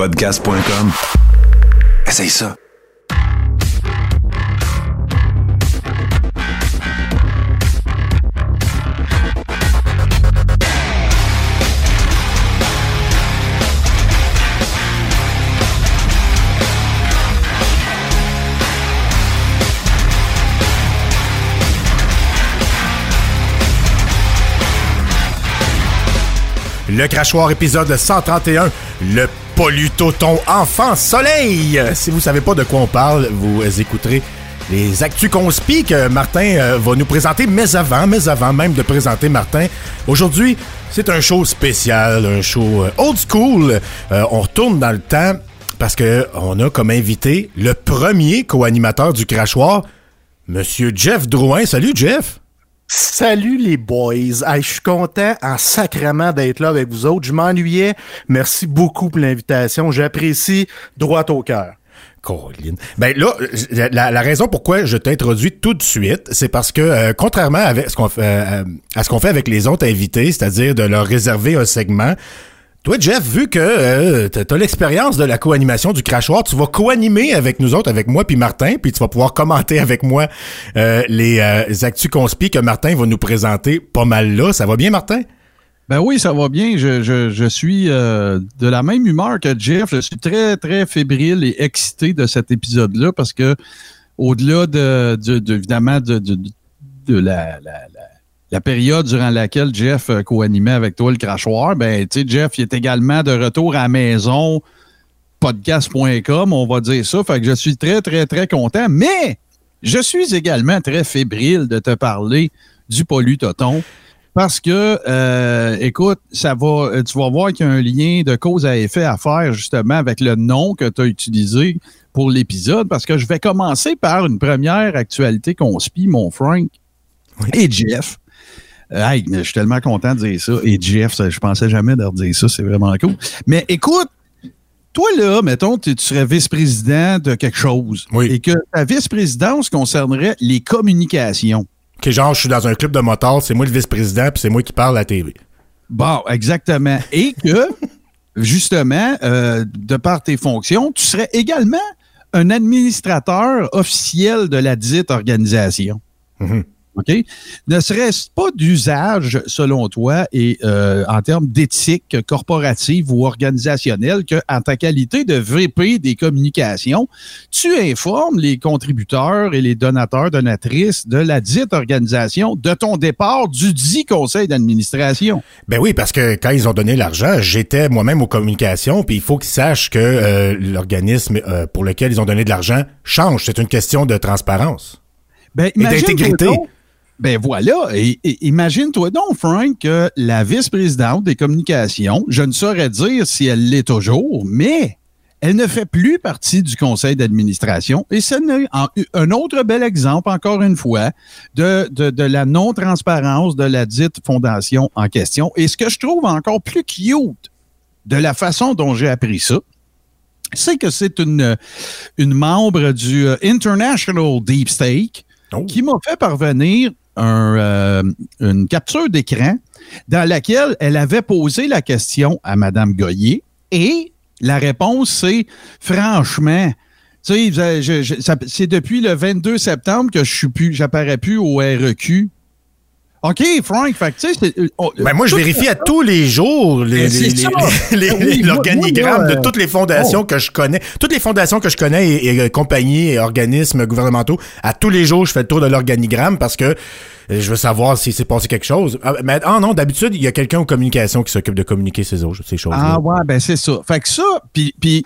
Podcast.com. Essaye ça. Le crachoir épisode 131, le Polutoton Enfant Soleil. Si vous savez pas de quoi on parle, vous écouterez les actus conspi que Martin euh, va nous présenter, mais avant, mais avant même de présenter Martin, aujourd'hui, c'est un show spécial, un show euh, old school. Euh, on retourne dans le temps parce que on a comme invité le premier co-animateur du crachoir, Monsieur Jeff Drouin. Salut Jeff. Salut les boys. Hey, je suis content en sacrement d'être là avec vous autres. Je m'ennuyais. Merci beaucoup pour l'invitation. J'apprécie droit au cœur. Colin. Ben là, la, raison pourquoi je t'introduis tout de suite, c'est parce que euh, contrairement euh, à ce qu'on fait avec les autres invités, c'est-à-dire de leur réserver un segment, toi, Jeff, vu que euh, tu as l'expérience de la co-animation du crachoir, tu vas co-animer avec nous autres, avec moi puis Martin, puis tu vas pouvoir commenter avec moi euh, les euh, actus conspi que Martin va nous présenter pas mal là. Ça va bien, Martin? Ben oui, ça va bien. Je, je, suis de la même humeur que Jeff. Je suis très, très fébrile et excité de cet épisode-là parce que au-delà de, de, évidemment de, de, de la, la, la la période durant laquelle Jeff euh, co-animait avec toi le crachoir, ben, tu sais, Jeff, il est également de retour à la maison, podcast.com, on va dire ça. Fait que je suis très, très, très content. Mais je suis également très fébrile de te parler du Toton. Parce que, euh, écoute, ça va, euh, tu vas voir qu'il y a un lien de cause à effet à faire justement avec le nom que tu as utilisé pour l'épisode. Parce que je vais commencer par une première actualité conspire, mon Frank et Jeff. Hey, je suis tellement content de dire ça. Et Jeff, je pensais jamais de dire ça. C'est vraiment cool. Mais écoute, toi, là, mettons, tu serais vice-président de quelque chose. Oui. Et que ta vice-présidence concernerait les communications. OK, genre, je suis dans un club de motards, c'est moi le vice-président, puis c'est moi qui parle à la TV. Bon, exactement. Et que, justement, euh, de par tes fonctions, tu serais également un administrateur officiel de la dite organisation. Mhm. OK? Ne serait-ce pas d'usage, selon toi, et euh, en termes d'éthique corporative ou organisationnelle, qu'en ta qualité de VP des communications, tu informes les contributeurs et les donateurs, donatrices de la dite organisation de ton départ du dit conseil d'administration? Ben oui, parce que quand ils ont donné l'argent, j'étais moi-même aux communications, puis il faut qu'ils sachent que euh, l'organisme euh, pour lequel ils ont donné de l'argent change. C'est une question de transparence. Ben, et d'intégrité. Ben voilà. Et, imagine-toi donc, Frank, que la vice-présidente des communications, je ne saurais dire si elle l'est toujours, mais elle ne fait plus partie du conseil d'administration. Et c'est un autre bel exemple, encore une fois, de, de, de la non-transparence de la dite fondation en question. Et ce que je trouve encore plus cute de la façon dont j'ai appris ça, c'est que c'est une, une membre du euh, International Deep Stake Oh. qui m'a fait parvenir euh, une capture d'écran dans laquelle elle avait posé la question à Mme Goyer et la réponse, c'est franchement, c'est depuis le 22 septembre que je suis plus, j'apparais plus au REQ. OK, Frank, fait que, tu sais, c'est- euh, Ben moi, je vérifie à tous les jours Ben, l'organigramme là, de toutes les fondations oh. que je connais. Toutes les fondations que je connais et, et, euh, compagnies et organismes gouvernementaux. À tous les jours, je fais le tour de l'organigramme parce que euh, je veux savoir s'il s'est passé quelque chose. Ah, mais ah non, d'habitude, il y a quelqu'un aux communications qui s'occupe de communiquer ces, autres- ces choses-là. Ah ouais, ben c'est ça. Fait que ça, puis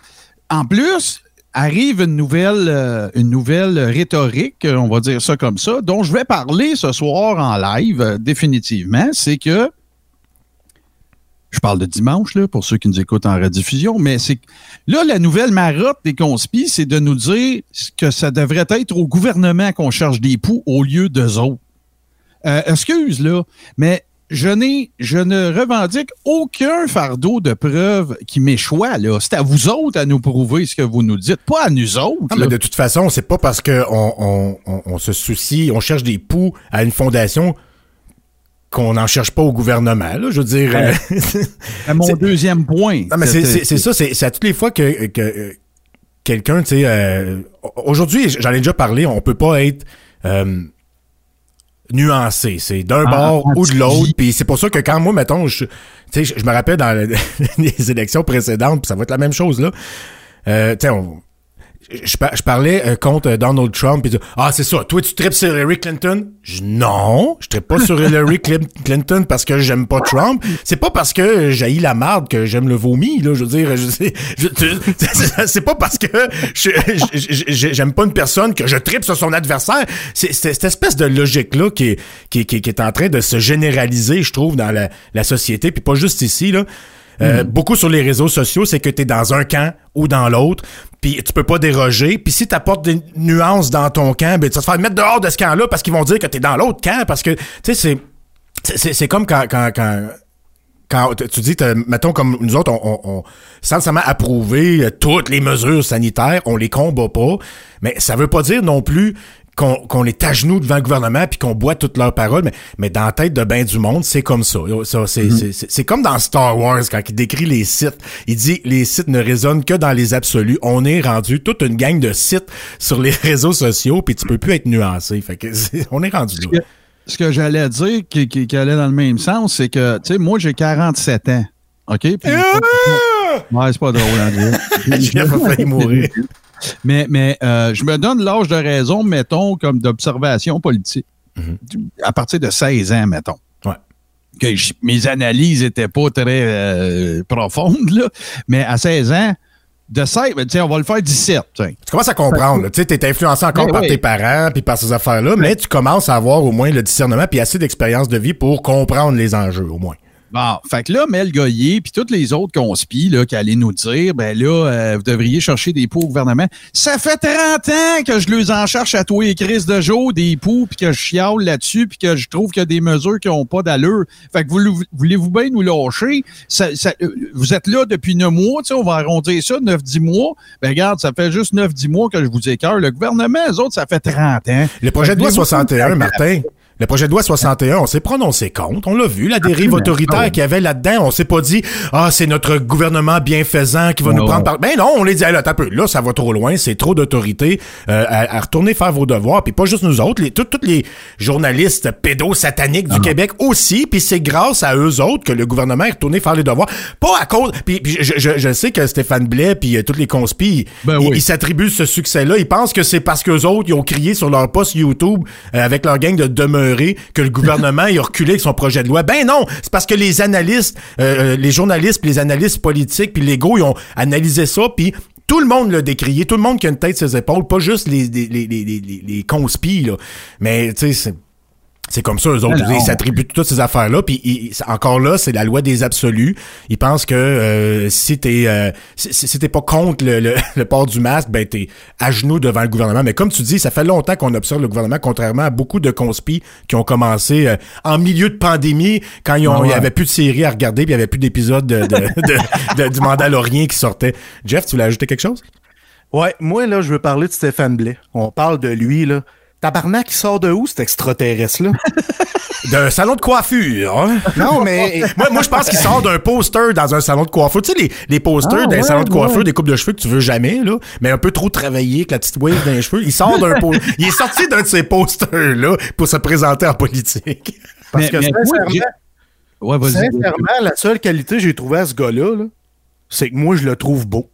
en plus, arrive une nouvelle, euh, une nouvelle rhétorique, on va dire ça comme ça, dont je vais parler ce soir en live, euh, définitivement, c'est que je parle de dimanche, là, pour ceux qui nous écoutent en rediffusion, mais c'est là, la nouvelle marotte des conspis, c'est de nous dire que ça devrait être au gouvernement qu'on cherche des poux au lieu d'eux autres. Euh, excuse, là, mais je n'ai, je ne revendique aucun fardeau de preuves qui m'échoit, là. C'est à vous autres à nous prouver ce que vous nous dites, pas à nous autres. Mais de toute façon, c'est pas parce qu'on on, on, on se soucie, on cherche des poux à une fondation qu'on n'en cherche pas au gouvernement. Là, je veux dire. Ouais. euh, C'est mon deuxième point. non, mais c'est- C'était- c'est c'est ça, c'est c'est à toutes les fois que, que quelqu'un, tu sais, euh, aujourd'hui, j'en ai déjà parlé, on peut pas être euh, nuancé. C'est d'un Ah, bord ou de l'autre. Puis c'est pour ça que quand moi, mettons, je, tu sais, je, me rappelle dans le- les élections précédentes, puis ça va être la même chose là. Euh, tu sais, on- je, par- je parlais euh, contre euh, Donald Trump puis ah c'est ça. Toi tu tripes sur Hillary Clinton? Je, non. Je tripe pas sur Hillary Clinton parce que j'aime pas Trump. C'est pas parce que j'ai la marde que j'aime le vomi là je veux dire je c'est- pas parce que j'aime pas une personne que je tripe sur son adversaire. C'est cette espèce de logique là qui est, qui, qui qui est en train de se généraliser je trouve dans la, la société puis pas juste ici là euh, Beaucoup sur les réseaux sociaux, c'est que tu es dans un camp ou dans l'autre, puis tu peux pas déroger. Puis si tu apportes des nuances dans ton camp, ben, tu vas te faire mettre dehors de ce camp-là parce qu'ils vont dire que tu es dans l'autre camp. Parce que, tu sais, c'est- c'est- c'est c'est comme quand... quand, quand tu dis, mettons comme nous autres, on, on, on sans nécessairement approuver euh, toutes les mesures sanitaires, on les combat pas, mais ça veut pas dire non plus qu'on qu'on est à genoux devant le gouvernement puis qu'on boit toutes leurs paroles, mais, mais dans la tête de ben du monde, c'est comme ça. ça c'est c'est- c'est- c'est comme dans Star Wars, quand il décrit les sites. Il dit les sites ne résonnent que dans les absolus. On est rendu toute une gang de sites sur les réseaux sociaux, puis tu peux plus être nuancé. Fait que on est rendu là. Ce que j'allais dire qui, qui- qui allait dans le même sens, c'est que, tu sais, moi, j'ai 47 ans. OK? Puis- ouais, c'est pas drôle, André. Jeff a failli mourir. Mais, mais euh, je me donne l'âge de raison, mettons, comme d'observation politique. À partir de 16 ans, mettons. Ouais. Que mes analyses n'étaient pas très euh, profondes, là. Mais à 16 ans, de 16, ben, on va le faire 17. tiens. Tu commences à comprendre. Tu t'es influencé encore Ben par oui. tes parents puis par ces affaires-là, mais tu commences à avoir au moins le discernement puis assez d'expérience de vie pour comprendre les enjeux, au moins. Bon, fait que là, Mel Goyer, puis toutes les autres conspis là, qui allaient nous dire, ben là, euh, vous devriez chercher des poux au gouvernement. Ça fait 30 ans que je les en cherche à toi et Chris de jour, des poux, puis que je chiale là-dessus, puis que je trouve qu'il y a des mesures qui n'ont pas d'allure. Fait que voulez- voulez-vous bien nous lâcher? Ça- ça- euh, vous êtes là depuis 9 mois, tu sais, on va arrondir ça, 9-10 mois. Ben regarde, ça fait juste 9-10 mois que je vous écœure. Le gouvernement, eux autres, ça fait 30 ans. Le projet de loi Fait que les- 61, Martin? Le projet de loi 61, on s'est prononcé contre, on l'a vu, la dérive autoritaire qu'il y avait là-dedans. On s'est pas dit, ah, c'est notre gouvernement bienfaisant qui va nous prendre par... Ben non, on les dit, là, t'as un peu, là, ça va trop loin, c'est trop d'autorité, euh, à, à retourner faire vos devoirs, puis pas juste nous autres, les, tous les journalistes pédosataniques du Québec aussi, puis c'est grâce à eux autres que le gouvernement est retourné faire les devoirs. Pas à cause... Puis, puis je, je, je sais que Stéphane Blais, puis euh, tous les conspis, Ben ils- oui. ils s'attribuent ce succès-là. Ils pensent que c'est parce qu'eux autres, ils ont crié sur leur post YouTube euh, avec leur gang de que le gouvernement il a reculé avec son projet de loi. Ben non, c'est parce que les analystes, euh, euh, les journalistes, puis les analystes politiques, puis légaux, ils ont analysé ça, puis tout le monde l'a décrié, tout le monde qui a une tête sur ses épaules, pas juste les, les, les, les, les, les là. Mais, tu sais, c'est... Comme ça, eux autres. Alors. Ils s'attribuent toutes ces affaires-là. Puis ils- encore là, c'est la loi des absolus. Ils pensent que euh, si t'es euh, si, si- si t'es pas contre le, le- le port du masque, ben t'es à genoux devant le gouvernement. Mais comme tu dis, ça fait longtemps qu'on observe le gouvernement, contrairement à beaucoup de conspis qui ont commencé euh, en milieu de pandémie, quand il y avait plus de séries à regarder, puis il y avait plus d'épisodes de, de- de- de- du Mandalorien qui sortait. Jeff, tu voulais ajouter quelque chose? Ouais, moi, là, je veux parler de Stéphane Blais. On parle de lui, là. Tabarnak, il sort de où, cet extraterrestre-là? D'un salon de coiffure, hein? non, mais... moi, moi je pense qu'il sort d'un poster dans un salon de coiffure. Tu sais, les, les posters Ah, d'un ouais, salon de coiffure, ouais. des coupes de cheveux que tu veux jamais, là, mais un peu trop travaillé avec la petite wave dans les cheveux. Il sort d'un po- Il est sorti d'un de ces posters-là pour se présenter en politique. Parce Mais- que mais sincèrement, Ouais, vas-y. sincèrement, la seule qualité que j'ai trouvée à ce gars-là, là, c'est que moi, je le trouve beau.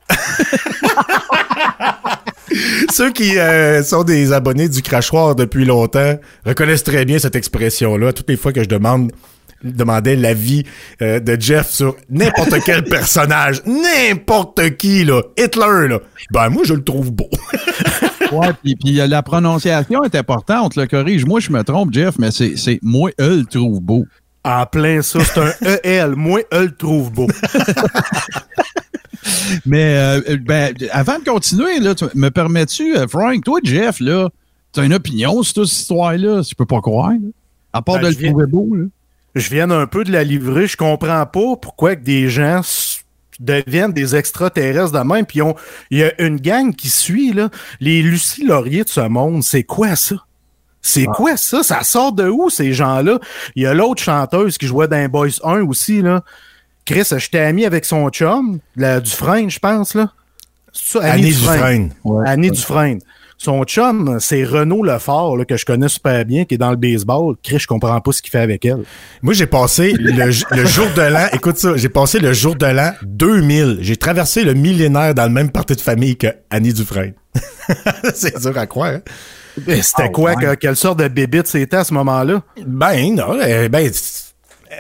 Ceux qui euh, sont des abonnés du crachoir depuis longtemps reconnaissent très bien cette expression-là. Toutes les fois que je demande demandais l'avis euh, de Jeff sur n'importe quel personnage, n'importe qui, là, Hitler, là, ben moi, je le trouve beau. Ouais, puis, puis euh, la prononciation est importante. Le corrige, moi, je me trompe, Jeff, mais c'est c'est moi, eux, le trouve beau. En plein ça, c'est un EL. Moi, elle le trouve beau. Mais euh, ben, avant de continuer, là, tu- me permets-tu, euh, Frank, toi, Jeff, là, tu as une opinion sur toute cette histoire-là? Je peux pas croire. là. À part Ben, de le trouver beau. Là. Je viens un peu de la livrer. Je comprends pas pourquoi que des gens deviennent des extraterrestres de même. Puis il y a une gang qui suit, là. Les Lucie Laurier de ce monde, c'est quoi ça? C'est Ah. quoi ça? Ça sort de où, ces gens-là? Il y a l'autre chanteuse qui jouait dans Boys 1 aussi, là. Chris, j'étais ami avec son chum, la Dufresne, je pense, là. C'est ça, Annie Dufresne. Ouais. Annie Dufresne. Son chum, c'est Renaud Lefort, là, que je connais super bien, qui est dans le baseball. Chris, je comprends pas ce qu'il fait avec elle. Moi, j'ai passé le, le jour de l'an, écoute ça, j'ai passé le jour de l'an 2000. J'ai traversé le millénaire dans le même parti de famille que Annie Dufresne. c'est dur à croire. hein? C'était Ah, quoi? ouais. que- quelle sorte de bébite c'était à ce moment-là? Ben, non, euh, ben, euh,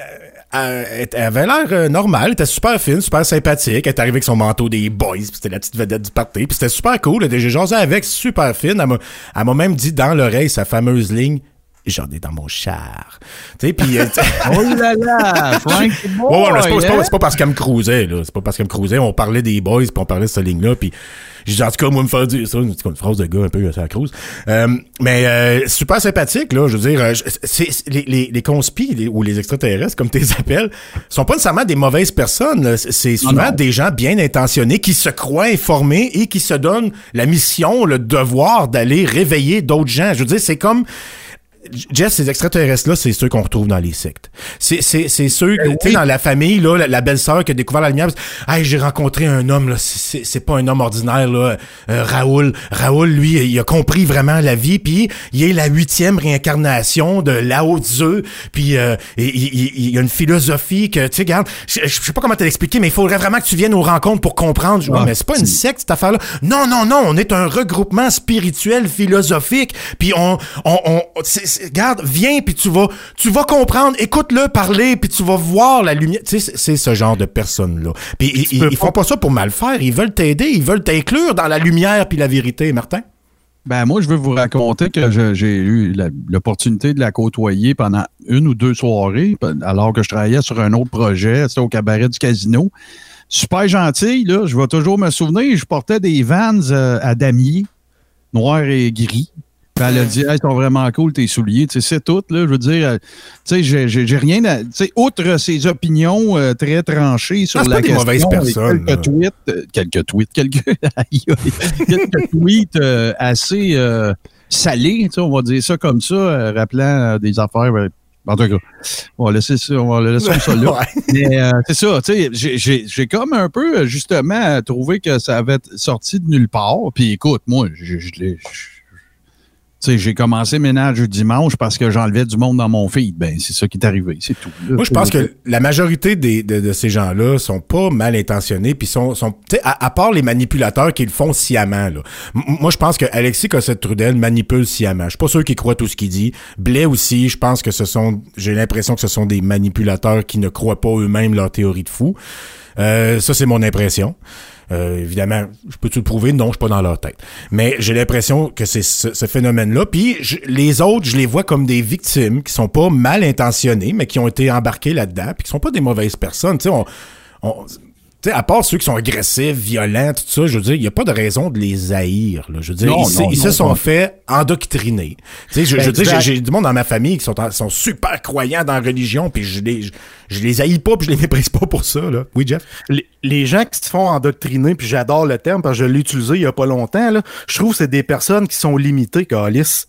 elle elle avait l'air euh, normale, elle était super fine, super sympathique, elle est arrivée avec son manteau des boys, puis c'était la petite vedette du party, puis c'était super cool, j'ai jasé avec, super fine, elle m'a même dit dans l'oreille sa fameuse ligne J'en ai dans mon char. Tu sais, puis. euh, Oh là là, Frank Ouais, ouais, mais c'est pas, c'est pas- hein? c'est pas parce qu'elle me cruisait, là. C'est pas parce qu'elle me cruisait. On parlait des boys, puis on parlait de cette ligne-là, puis j'ai dit, en tout cas, moi, me faire dire ça, c'est comme une phrase de gars un peu à la cruise. Euh, mais euh, super sympathique, là. Je veux dire, euh, c'est, les, les, les conspis, les- ou les extraterrestres, comme tu les appelles, sont pas nécessairement des mauvaises personnes. C'est- souvent des gens bien intentionnés qui se croient informés et qui se donnent la mission, le devoir d'aller réveiller d'autres gens. Je veux dire, c'est comme... Jeff, ces extraterrestres-là, c'est ceux qu'on retrouve dans les sectes. C'est, c'est, c'est ceux, tu sais, dans la famille, là, la, la belle-sœur qui a découvert la lumière, hey, j'ai rencontré un homme, là, c'est, c'est- pas un homme ordinaire, là, euh, Raoul. Raoul, lui, il a compris vraiment la vie, puis il est la huitième réincarnation de Lao Tzu, puis euh, il, il- il- y a une philosophie que, tu sais, regarde, je, sais pas comment te l'expliquer, mais il faudrait vraiment que tu viennes aux rencontres pour comprendre. Je Ah, mais c'est pas une secte, cette affaire-là. Non, non, non, on est un regroupement spirituel, philosophique, puis on, on, on c'est- regarde, viens, puis tu vas, tu vas comprendre, écoute-le parler, puis tu vas voir la lumière. Tu sais, c'est- ce genre de personnes-là. Puis ils, ils, font pas ça pour mal faire, ils veulent t'aider, ils veulent t'inclure dans la lumière puis la vérité, Martin. Ben, moi, je veux vous raconter que j'ai eu l'opportunité de la côtoyer pendant une ou deux soirées, alors que je travaillais sur un autre projet, c'était au cabaret du casino. Super gentil, là. Je vais toujours me souvenir, je portais des vans euh, à damier, noir et gris. Puis elle a dit, hey, ils sont vraiment cool tes souliers. Tu sais, c'est tout, là. Je veux dire, euh, tu sais, j'ai- rien à. Tu sais, outre ses opinions euh, très tranchées sur Ah, la pas des question. mauvaises et personnes, Quelques là. tweets, euh, quelques tweets, quelques, aïe, quelques tweets euh, assez euh, salés, tu sais, on va dire ça comme ça, euh, rappelant euh, des affaires. euh, en tout cas, on va laisser ça, on va le laisser ça là. Mais euh, c'est ça, tu sais, j'ai- comme un peu, euh, justement, trouvé que ça avait sorti de nulle part. Puis écoute, moi, je, l'ai- sais, j'ai commencé ménage dimanche parce que j'enlevais du monde dans mon feed. Ben, c'est ça qui est arrivé, c'est tout. Moi, je pense que la majorité des, de, de ces gens-là sont pas mal intentionnés, puis sont, sont à, à part les manipulateurs qui le font sciemment. Là. Moi, je pense que Alexis Cossette-Trudel manipule sciemment. Je suis pas sûr qu'il croit tout ce qu'il dit. Blais aussi, je pense que ce sont, j'ai l'impression que ce sont des manipulateurs qui ne croient pas eux-mêmes leur théorie de fou. Euh, ça, c'est mon impression. Euh, évidemment, je peux-tu le prouver? Non, je suis pas dans leur tête. Mais j'ai l'impression que c'est ce, phénomène-là. Puis les autres, je les vois comme des victimes qui sont pas mal intentionnées, mais qui ont été embarqués là-dedans, puis qui sont pas des mauvaises personnes. Tu sais, sais, à part ceux qui sont agressifs, violents, tout ça, je veux dire, il n'y a pas de raison de les haïr. Là. Je veux dire, Non, ils, se- non, ils se non, sont fait endoctriner. Tu sais, je, Ben, je veux dire, j'ai- du monde dans ma famille qui sont, en- sont super croyants dans la religion, puis je les, je, je les haïs pas, puis je les méprise pas pour ça. Là. Oui, Jeff? Les, les gens qui se font endoctriner, puis j'adore le terme parce que je l'ai utilisé il y a pas longtemps, là, je trouve que c'est des personnes qui sont limitées, Calis.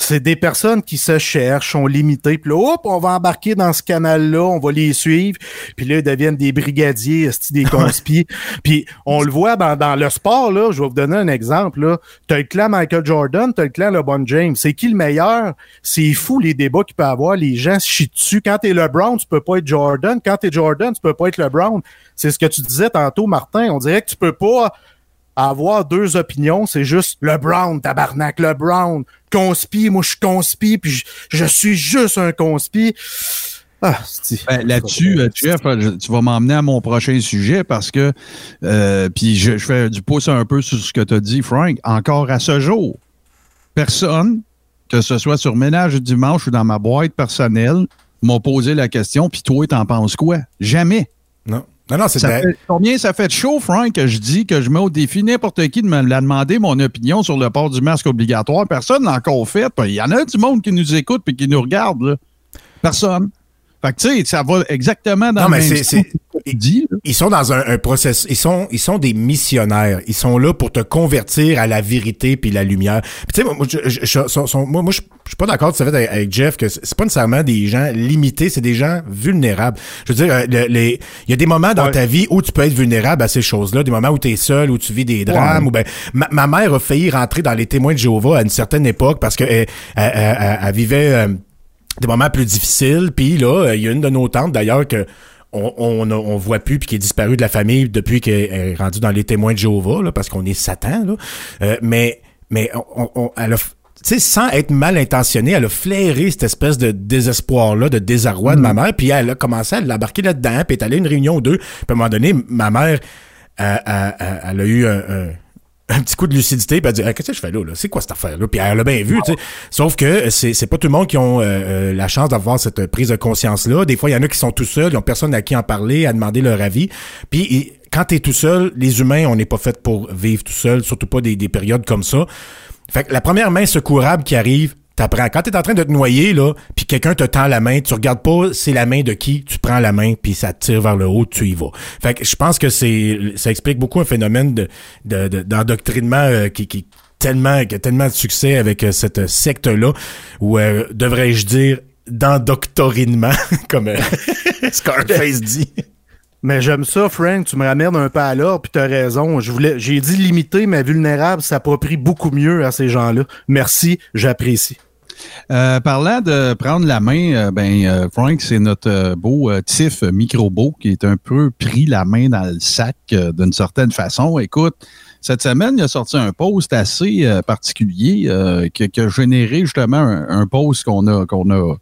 C'est des personnes qui se cherchent, sont limitées, puis là, hop, on va embarquer dans ce canal-là, on va les suivre, puis là, ils deviennent des brigadiers, des conspis. puis on le voit dans, dans le sport, là, je vais vous donner un exemple, là. T'as le clan Michael Jordan, t'as le clan LeBron James. C'est qui le meilleur? C'est fou les débats qu'il peut avoir, les gens se chient dessus. Quand t'es LeBron, tu peux pas être Jordan. Quand t'es Jordan, tu peux pas être LeBron. C'est ce que tu disais tantôt, Martin. On dirait que tu peux pas avoir deux opinions, c'est juste le Brown, tabarnak, le Brown, conspi, moi je suis conspi, puis je, je suis juste un conspi. Ah, Ben, Là-dessus, euh, Jeff, je- tu vas m'emmener à mon prochain sujet parce que, euh, puis je, je fais du pouce un peu sur ce que tu as dit, Frank. Encore à ce jour, personne, que ce soit sur Ménage du dimanche ou dans ma boîte personnelle, m'a posé la question, puis toi, t'en penses quoi? Jamais. Non. Non, non, c'est Ça de- fait- combien ça fait de chaud, Frank, que je dis que je mets au défi n'importe qui de me la demander mon opinion sur le port du masque obligatoire? Personne n'a encore fait. Il y en a du monde qui nous écoute et qui nous regarde. là. Personne. Fait que, tu sais, ça va exactement dans Non, le mais même tu dis, là. Ils sont dans un, un processus. Ils sont, ils sont des missionnaires. Ils sont là pour te convertir à la vérité puis la lumière. Puis tu sais, moi, moi, je, je- je- moi, moi, je je suis pas d'accord fait avec, avec Jeff que c'est pas nécessairement des gens limités, c'est des gens vulnérables. Je veux dire, euh, le- les, il y a des moments dans Ouais. ta vie où tu peux être vulnérable à ces choses-là, des moments où tu es seul, où tu vis des drames. Ou ben, ma, ma mère a failli rentrer dans les témoins de Jéhovah à une certaine époque parce que elle, elle- elle- elle- elle vivait. euh, des moments plus difficiles. Puis là, euh, il y a une de nos tantes d'ailleurs que on, on, on voit plus puis qui est disparue de la famille depuis qu'elle est rendue dans les témoins de Jéhovah, là, parce qu'on est Satan. Là. Euh, mais mais on, on- elle a sais, sans être mal intentionnée, elle a flairé cette espèce de désespoir-là, de désarroi de ma mère, puis elle a commencé à l'embarquer là-dedans, puis elle est allée à une réunion ou deux, puis à un moment donné, ma mère, euh, euh, euh, elle a eu un, un- un petit coup de lucidité, puis elle Ah, Qu'est-ce que je fais là, là? C'est quoi cette affaire-là? Puis elle l'a bien vu, tu. Sauf que c'est c'est pas tout le monde qui ont euh, euh, la chance d'avoir cette prise de conscience-là. Des fois, il y en a qui sont tout seuls, ils ont personne à qui en parler, à demander leur avis. Puis quand t'es tout seul, les humains, on n'est pas fait pour vivre tout seul, surtout pas des, des périodes comme ça. Fait que la première main secourable qui arrive, t'apprends. Quand t'es en train de te noyer, là, puis quelqu'un te tend la main, tu regardes pas c'est la main de qui, tu prends la main, puis ça te tire vers le haut, tu y vas. Fait que je pense que c'est ça explique beaucoup un phénomène de de- de- d'endoctrinement euh, qui, qui tellement qui a tellement de succès avec euh, cette secte-là, ou euh, devrais-je dire d'endoctorinement, comme euh, Scarface dit. Mais j'aime ça, Frank. Tu me ramènes un peu à l'ordre, puis t'as raison. Je voulais, j'ai dit limité, mais vulnérable s'approprie beaucoup mieux à ces gens-là. Merci, j'apprécie. Euh, parlant de prendre la main, euh, ben euh, Frank, c'est notre euh, beau euh, Tiff Microbo qui est un peu pris la main dans le sac d'une certaine façon. Écoute, cette semaine, il a sorti un post assez particulier qui, qui a généré justement un, un post qu'on a qu'on a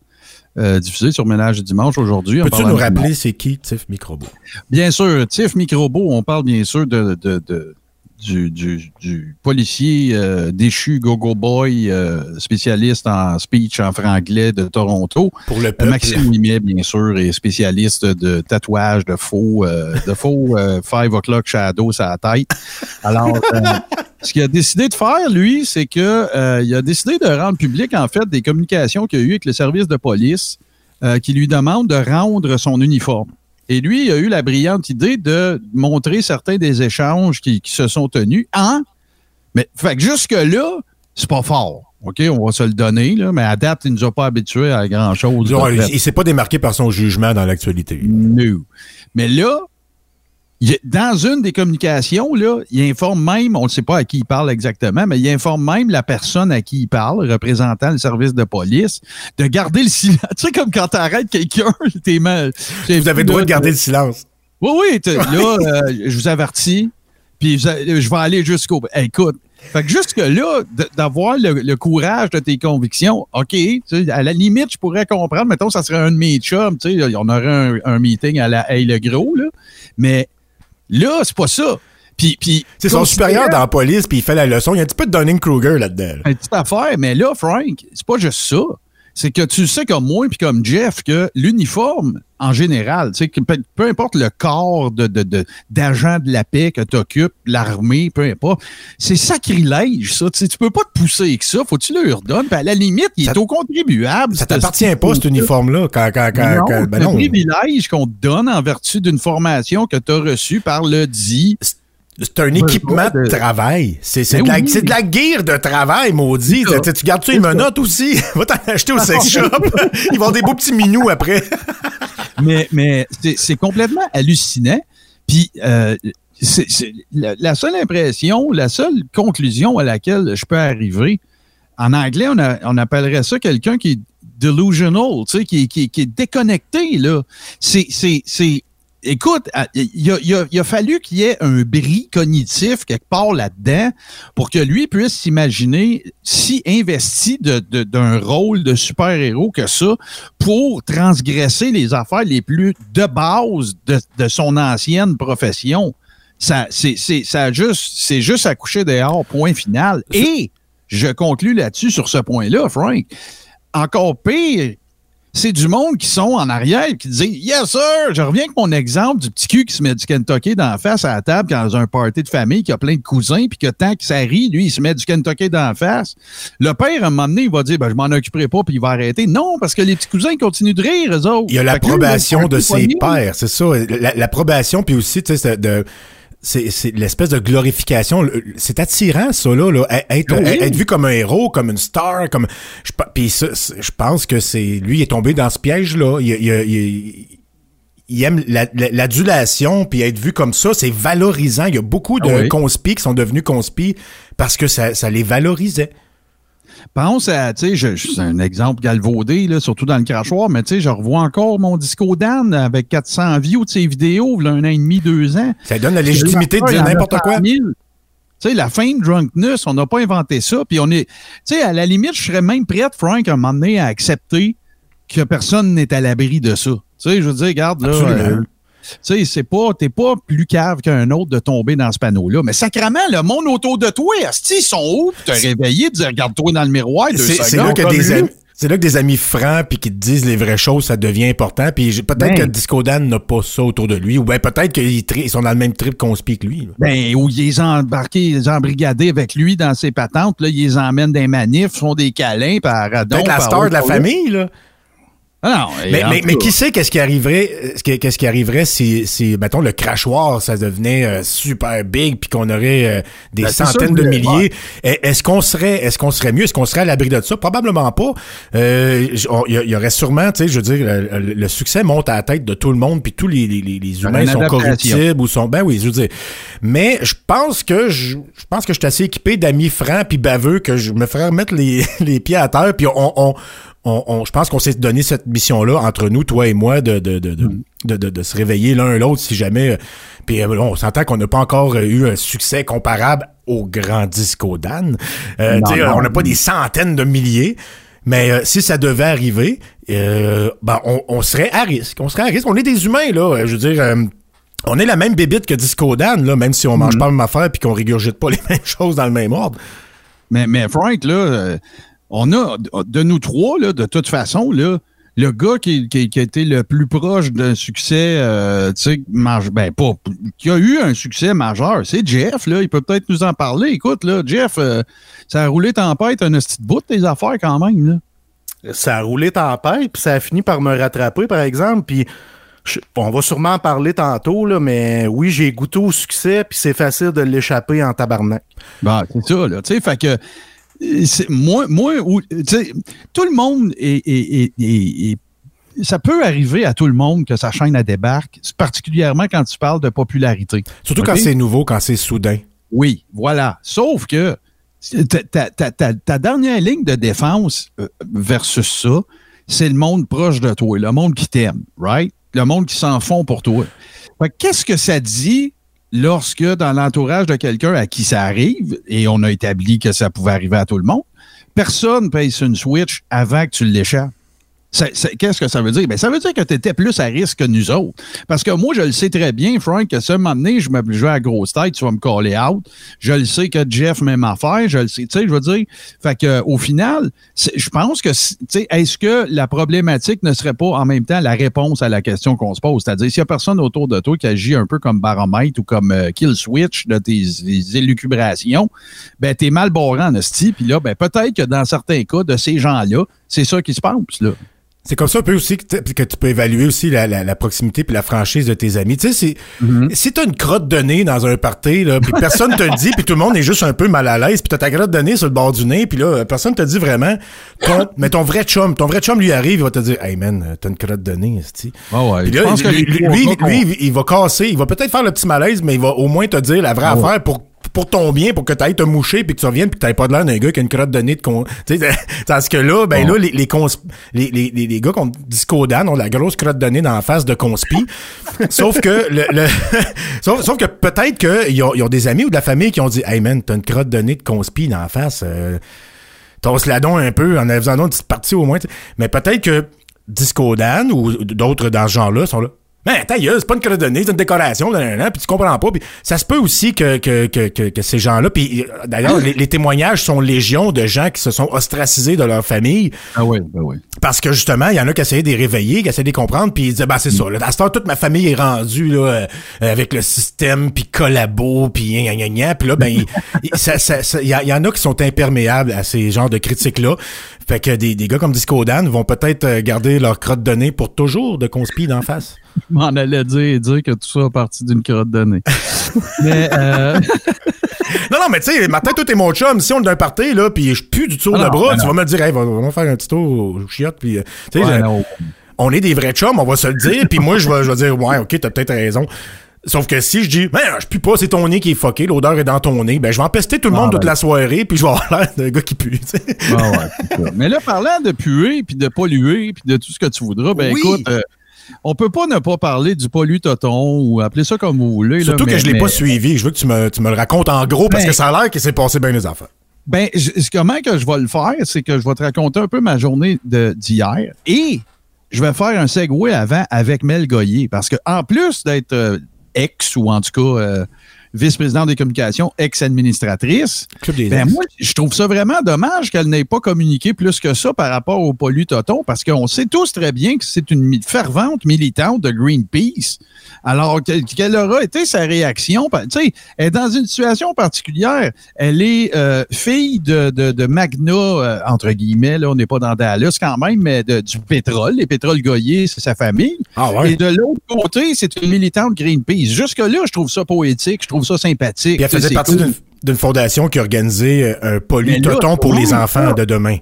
euh, diffusé sur Ménage dimanche aujourd'hui. Peux-tu nous rappeler c'est qui Tiff Microbo? Bien sûr, Tiff Microbo, on parle bien sûr de, de- de- du, du- du policier euh, déchu Gogo Boy, euh, spécialiste en speech en franglais de Toronto. Pour le Euh, peuple. Maxime Ouimet, bien sûr, est spécialiste de tatouage de faux, euh, de faux euh, Five O'Clock Shadow sur la tête. Alors, euh, ce qu'il a décidé de faire, lui, c'est que euh, il a décidé de rendre public, en fait, des communications qu'il a eues avec le service de police euh, qui lui demande de rendre son uniforme. Et lui, il a eu la brillante idée de montrer certains des échanges qui, qui se sont tenus en. Mais, fait que jusque-là, c'est pas fort. OK, on va se le donner, là, mais à date, il nous a pas habitués à grand-chose. Il, il s'est pas démarqué par son jugement dans l'actualité. No. Mais là, il dans une des communications, là, il informe même, on ne sait pas à qui il parle exactement, mais il informe même la personne à qui il parle, représentant le service de police, de garder le silence. Tu sais, comme quand tu arrêtes quelqu'un, t'es mal. Vous avez le droit de garder le silence. Oui, oui, là, euh, je vous avertis, puis je vais aller jusqu'au. Hey, écoute, fait que jusque-là, d'avoir le, le courage de tes convictions, OK, à la limite, je pourrais comprendre, mettons, ça serait un de mes chums, tu sais, on aurait un, un meeting à la Hey le gros, là, mais là, c'est pas ça. Puis, puis C'est son supérieur dans la police, puis il fait la leçon. Il y a un petit peu de Dunning-Kruger là-dedans. là. une petite affaire, mais là, Frank, c'est pas juste ça. C'est que tu sais comme moi puis comme Jeff que l'uniforme, en général, tu sais, que peu, peu importe le corps de, de, de- d'agent de la paix que tu occupes, l'armée, peu importe, c'est sacrilège, ça. Tu sais, tu peux pas te pousser avec ça. Faut que tu le redonnes. Puis à la limite, il Ça- est au contribuable. Ça t'appartient pas, cet uniforme-là. Quand, quand, quand, non, quand- c'est ben non. privilège qu'on te donne en vertu d'une formation que tu as reçue par le dit. C'est un équipement de travail. C'est de, la- de la gear de travail, maudit. Tu, tu gardes ça les menottes aussi? Va t'en acheter au sex shop. Ils vont avoir des beaux petits minous après. mais mais c'est- complètement hallucinant. Puis euh, c'est- la, la seule impression, la seule conclusion à laquelle je peux arriver, en anglais, on, a- on appellerait ça quelqu'un qui est delusional, tu sais, qui, qui- qui est déconnecté. là. C'est- Écoute, à- il a, il a- il a fallu qu'il y ait un bris cognitif quelque part là-dedans pour que lui puisse s'imaginer si investi de- de- d'un rôle de super-héros que ça pour transgresser les affaires les plus de base de, de son ancienne profession. Ça, c'est, ça juste, c'est juste accouché dehors, point final. Et je conclus là-dessus sur ce point-là, Frank. Encore pire, c'est du monde qui sont en arrière et qui disent Yes, sir! Je reviens avec mon exemple du petit cul qui se met du Kentucky dans la face à la table dans un party de famille, qui a plein de cousins, puis que tant que ça rit, lui, il se met du Kentucky dans la face. Le père, à un moment donné, il va dire ben, Je m'en occuperai pas, puis il va arrêter. Non, parce que les petits cousins continuent de rire, eux autres. Il y a l'approbation de ses pères, c'est ça. L'approbation, puis aussi, tu sais, de c'est l'espèce de glorification. C'est attirant, ça, là. là. Être, être, vu comme un héros, comme une star, comme. Je, puis je pense que c'est. Lui, il est tombé dans ce piège-là. Il, il, il, aime l'adulation, puis être vu comme ça, c'est valorisant. Il y a beaucoup de ah conspis qui sont devenus conspis parce que ça, ça les valorisait. Pense à, tu sais, c'est un exemple galvaudé, là, surtout dans le crachoir, mais tu sais, je revois encore mon disco Dan avec 400 views de ses vidéos, là, un an et demi, deux ans. Ça donne la légitimité de dire n'importe quoi. Tu sais, la de drunkness, on n'a pas inventé ça. Puis on est. Tu sais, à la limite, je serais même prête, Frank, à un moment donné, à accepter que personne n'est à l'abri de ça. Tu sais, je veux dire, regarde, là. Tu sais, c'est pas, t'es pas plus cave qu'un autre de tomber dans ce panneau-là. Mais sacrément, le monde autour de toi, ils sont où? Tu t'es réveillé, tu regarde-toi dans le miroir deux C'est là que des amis. C'est là que des amis francs puis qui te disent les vraies choses, ça devient important. Puis peut-être ben. que Disco Dan n'a pas ça autour de lui, ou bien peut-être qu'ils sont dans le même trip qu'on se que lui. Ben, ou ils les embarqués, ils embrigadés avec lui dans ses patentes, là, ils les emmènent des manifs, font des câlins par Peut-être la star de la famille, là. Ah mais, mais, qui sait qu'est-ce qui arriverait, qu'est-ce qui arriverait si, si, mettons, le crachoir, ça devenait euh, super big puis qu'on aurait euh, des ben, centaines de milliers? Est-ce qu'on serait, est-ce qu'on serait mieux? Est-ce qu'on serait à l'abri de ça? Probablement pas. Euh, il y, aurait sûrement, tu sais, je veux dire, le, succès monte à la tête de tout le monde puis tous les, les, les humains sont corruptibles ou sont, ben oui, je veux dire. Mais je pense que je, pense que je suis assez équipé d'amis francs puis baveux que je me ferais remettre les, les pieds à terre puis on, on je pense qu'on s'est donné cette mission-là entre nous, toi et moi, de, de, de, de, mm. se réveiller l'un l'autre si jamais. Euh, puis euh, on s'entend qu'on n'a pas encore eu un succès comparable au grand disco Dan. Euh, on n'a pas des centaines de milliers. Mais si ça devait arriver, ben on, serait à risque. On serait à risque. On est des humains, là. Je veux dire, on est la même bébite que Disco Dan, là, même si on mange mm. pas la même affaire puis qu'on régurgite pas les mêmes choses dans le même ordre. Mais, mais Frank, là, on a, de nous trois, là, de toute façon, là, le gars qui, qui, a été le plus proche d'un succès, euh, tu sais, ben pas, qui a eu un succès majeur, c'est Jeff, là. Il peut peut-être nous en parler. Écoute, là, Jeff, euh, ça a roulé tempête un petit bout de tes affaires quand même, là. Ça a roulé tempête, puis ça a fini par me rattraper, par exemple, puis on va sûrement en parler tantôt, là, mais oui, j'ai goûté au succès, puis c'est facile de l'échapper en tabarnak. Ben, c'est ça, là. Tu sais, fait que moi, moi tout le monde est, ça peut arriver à tout le monde que sa chaîne à débarque, particulièrement quand tu parles de popularité. Surtout quand c'est nouveau, quand c'est soudain. Oui, voilà. Sauf que ta, dernière ligne de défense euh, versus ça, c'est le monde proche de toi, le monde qui t'aime, right? Le monde qui s'en fond pour toi. Qu'est-ce que ça dit lorsque dans l'entourage de quelqu'un à qui ça arrive, et on a établi que ça pouvait arriver à tout le monde, personne paye une Switch avant que tu l'échappes. Qu'est-ce que ça veut dire? Ben, ça veut dire que tu étais plus à risque que nous autres. Parce que moi, je le sais très bien, Frank, que ce moment donné, je me jouer à grosse tête, tu vas me caller out. Je le sais que Jeff, même affaire, je le sais, tu sais, je veux dire. Fait que, au final, je pense que, tu sais, est-ce que la problématique ne serait pas en même temps la réponse à la question qu'on se pose? C'est-à-dire, s'il y a personne autour de toi qui agit un peu comme baromètre ou comme euh, kill switch de tes, élucubrations, ben, t'es mal barré en. Puis là, ben, peut-être que dans certains cas de ces gens-là, c'est ça qui se passe, là. C'est comme ça un peu aussi que, tu peux évaluer aussi la, proximité puis la franchise de tes amis. Tu sais, c'est, mm-hmm. si t'as une crotte de nez dans un party, là, puis personne te le dit, puis tout le monde est juste un peu mal à l'aise, puis t'as ta crotte de nez sur le bord du nez, puis là, personne te dit vraiment, mais ton vrai chum, ton vrai chum lui arrive, il va te dire, hey man, t'as une crotte de nez, tu ah ouais, lui, lui, il va casser, il va peut-être faire le petit malaise, mais il va au moins te dire la vraie ah affaire pour pour ton bien, pour que tu ailles te moucher, puis que tu reviennes, puis que tu pas de l'air d'un gars qui a une crotte de nez de con. Parce que là, ben là, les, les, les, les, les, gars qui ont Discodan ont la grosse crotte de nez dans la face de conspi. sauf que le, sauf, sauf, que peut-être qu'ils ont, ils ont des amis ou de la famille qui ont dit Hey man, t'as une crotte de nez de conspi dans la face. Euh, se la un peu en faisant une petite partie au moins. Mais peut-être que Discodan ou d'autres dans ce genre-là sont là. Mais attends, c'est pas une crotte de nez, c'est une décoration, puis tu comprends pas. Puis ça se peut aussi que, que, que, que, ces gens-là, puis euh, d'ailleurs, les, témoignages sont légions de gens qui se sont ostracisés de leur famille. Ah oui, ben oui. Parce que justement, il y en a qui essayaient de les réveiller, qui essayaient de les comprendre, puis ils disaient, bah c'est ça, là, à ce temps, toute ma famille est rendue, là, euh, avec le système, puis collabo, puis gna gna gna, puis là, ben, il y, y, en a qui sont imperméables à ces genres de critiques-là. Fait que des, des gars comme Disco Dan vont peut-être euh, garder leur crotte de nez pour toujours de conspire d'en face. Je m'en allais dire, dire que tout ça a parti d'une crotte de nez. mais euh... non, non, mais tu sais, Martin, toi, t'es mon chum. Si on est d'un party, là, puis je pue du tour de bras, tu vas me dire, hey, on va faire un petit tour au chiottes, puis, euh, tu sais, on est des vrais chums, on va se le dire, puis moi, je vais, je vais dire, ouais, ok, t'as peut-être raison. Sauf que si je dis, ben, je pue pas, c'est ton nez qui est fucké, l'odeur est dans ton nez, ben, je vais empester tout le monde ah, toute la soirée, puis je vais avoir l'air d'un gars qui pue, ah, ouais, Mais là, parlant de puer, puis de polluer, puis de tout ce que tu voudras, ben, écoute, euh, on peut pas ne pas parler du pollutoton ou appeler ça comme vous voulez. Surtout que je l'ai pas suivi. Je veux que tu me, tu me le racontes en gros, parce ben, que ça a l'air qu'il s'est passé bien les affaires. Ben, comment que je vais le faire, c'est que je vais te raconter un peu ma journée d'hier et je vais faire un segue avant avec Mel Goyer parce que en plus d'être euh, ex ou en tout cas euh, vice-présidente des communications, ex-administratrice. Ben moi, je trouve ça vraiment dommage qu'elle n'ait pas communiqué plus que ça par rapport au pollutoton, parce qu'on sait tous très bien que c'est une fervente militante de Greenpeace. Alors, quelle aura été sa réaction? Tu sais, elle est dans une situation particulière. Elle est euh, fille de, de, Magna, euh, entre guillemets, là, on n'est pas dans Dallas quand même, mais du pétrole. Les pétroles Goyer, c'est sa famille. Ah ouais. Et de l'autre côté, c'est une militante Greenpeace. Jusque-là, je trouve ça poétique, je trouve ça sympathique. elle faisait partie d'une fondation qui organisait euh, un pollutoton pour les enfants de demain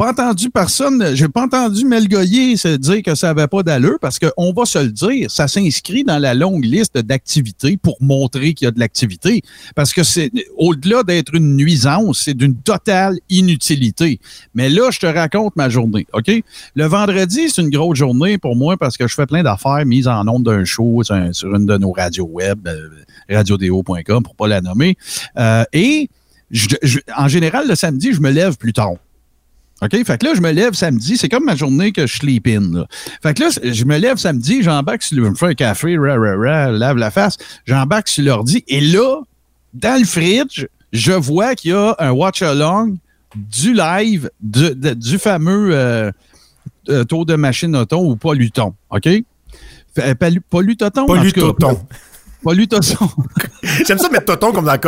pas entendu personne, j'ai pas entendu Mel Goyer se dire que ça n'avait pas d'allure parce qu'on va se le dire, ça s'inscrit dans la longue liste d'activités pour montrer qu'il y a de l'activité. Parce que c'est au-delà d'être une nuisance, c'est d'une totale inutilité. Mais là, je te raconte ma journée, OK? Le vendredi, c'est une grosse journée pour moi parce que je fais plein d'affaires mises en nombre d'un show sur, une de nos radios web, euh, radiodéo.com pour pas la nommer. Euh, et en général, le samedi, je me lève plus tard. OK? Fait que là, je me lève samedi. C'est comme ma journée que je sleep in. Là. Fait que là, je me lève samedi, j'embarque sur le. Je me fais un café, ra, ra, lave la face. J'embarque sur l'ordi. Et là, dans le fridge, je vois qu'il y a un watch-along du live du fameux euh, euh, tour de machine auto ou pas Luton. OK? Pollutoton. Pollutoton. Pollutoton. J'aime ça mettre Toton comme dans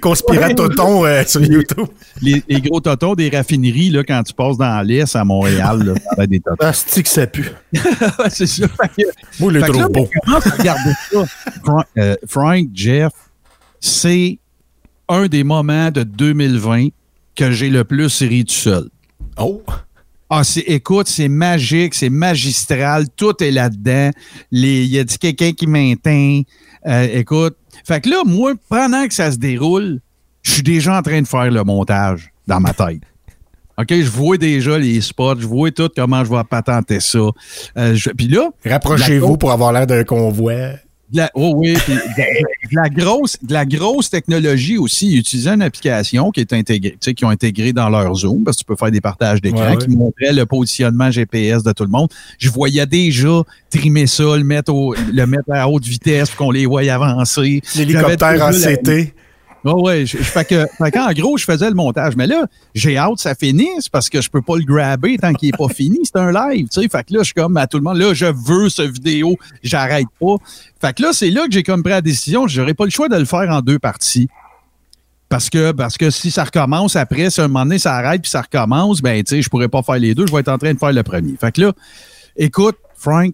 Conspira Toton euh, sur YouTube. Les, gros Totons des raffineries, là, quand tu passes dans l'Est à Montréal, là, des Totons. Ah, c'est que ça pue. c'est ça. Moi, le trop beau. Regarde ça? Euh, Frank, Jeff, c'est un des moments de 2020 que j'ai le plus ri tout seul. Oh! Ah, écoute, c'est magique, c'est magistral, tout est là-dedans. Il y a quelqu'un qui m'éteint. Euh, écoute, fait que là, moi, pendant que ça se déroule, je suis déjà en train de faire le montage dans ma tête. OK, je vois déjà les spots, je vois tout comment je vais patenter ça. Euh, puis là. Rapprochez-vous pour avoir l'air d'un convoi la, oh oui, de, la grosse, de la grosse technologie aussi. utiliser une application qui est intégrée, tu sais, qui ont intégré dans leur Zoom, parce que tu peux faire des partages d'écran, qui montrait le positionnement GPS de tout le monde. Je voyais déjà trimer ça, le mettre, le mettre à haute vitesse pour qu'on les voie avancer. L'hélicoptère en CT. Oui, oui. Je, fait que, en gros, je faisais le montage. Mais là, j'ai hâte que ça finisse parce que je peux pas le grabber tant qu'il est pas fini. C'est un live, tu sais. Fait que là, je suis comme à tout le monde, là, je veux ce vidéo, j'arrête pas. Fait que là, c'est là que j'ai comme pris la décision. J'aurais pas le choix de le faire en deux parties. Parce que, parce que si ça recommence après, si un moment donné ça arrête puis ça recommence, ben, tu sais, je pourrais pas faire les deux. Je vais être en train de faire le premier. Fait que là, écoute, Frank,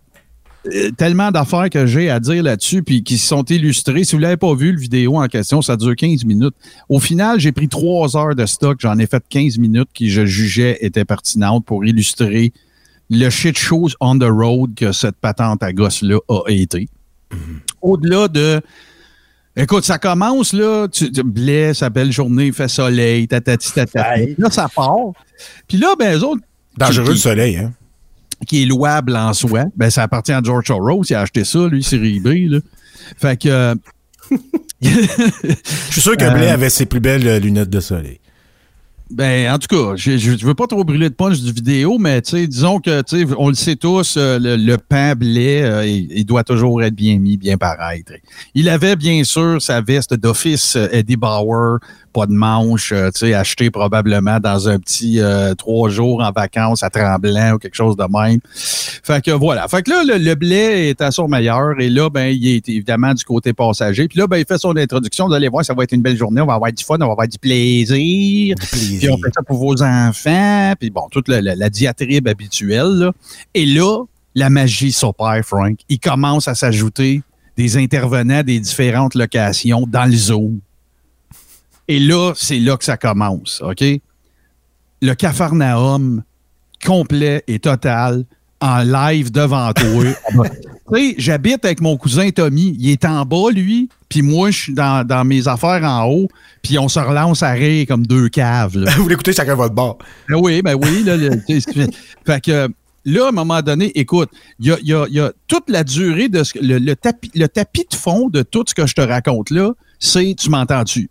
tellement d'affaires que j'ai à dire là-dessus, puis qui sont illustrées. Si vous l'avez pas vu, le vidéo en question, ça dure 15 minutes. Au final, j'ai pris trois heures de stock. J'en ai fait 15 minutes qui, je jugeais, étaient pertinentes pour illustrer le shit show on the road que cette patente à gosse-là a été. Mm-hmm. Au-delà de... Écoute, ça commence, là, tu, blé, sa belle journée, il fait soleil, tatati, tatati. Là, ça part. Puis là, ben, eux autres... Dangereux le soleil, hein? Qui est louable en soi, ben ça appartient à George Soros. Il a acheté ça, lui, sur eBay. Là. Fait que. Euh, Je suis sûr que Blais euh, avait ses plus belles lunettes de soleil. Ben, en tout cas, je, je veux pas trop brûler de punch du vidéo, mais disons que, on le sait tous, euh, le, le pain blé, euh, il, il doit toujours être bien mis, bien paraître. Il avait bien sûr sa veste d'office euh, Eddie Bauer, pas de manche, euh, tu sais, acheté probablement dans un petit euh, trois jours en vacances à Tremblant ou quelque chose de même. Fait que voilà. Fait que là, le, le blé est à son meilleur et là, ben, il est évidemment du côté passager. Puis là, ben, il fait son introduction. Vous allez voir, ça va être une belle journée. On va avoir du fun, on va avoir du plaisir. Puis on fait ça pour vos enfants. Puis bon, toute la, la- la diatribe habituelle. là. Et là, la magie s'opère, Frank. Il commence à s'ajouter des intervenants des différentes locations dans le Zoom. Et là, c'est là que ça commence, OK? Le Cafarnaum complet et total en live devant toi. tu sais, j'habite avec mon cousin Tommy. Il est en bas, lui, puis moi, je suis dans, dans mes affaires en haut, puis on se relance à rire comme deux caves. là. Vous l'écoutez chacun votre bord. Ben oui, ben oui. Là, le- fait que là, à un moment donné, écoute, il y a, y a- y a toute la durée de ce que- le, le tapis, le tapis de fond de tout ce que je te raconte là, c'est tu m'entends-tu?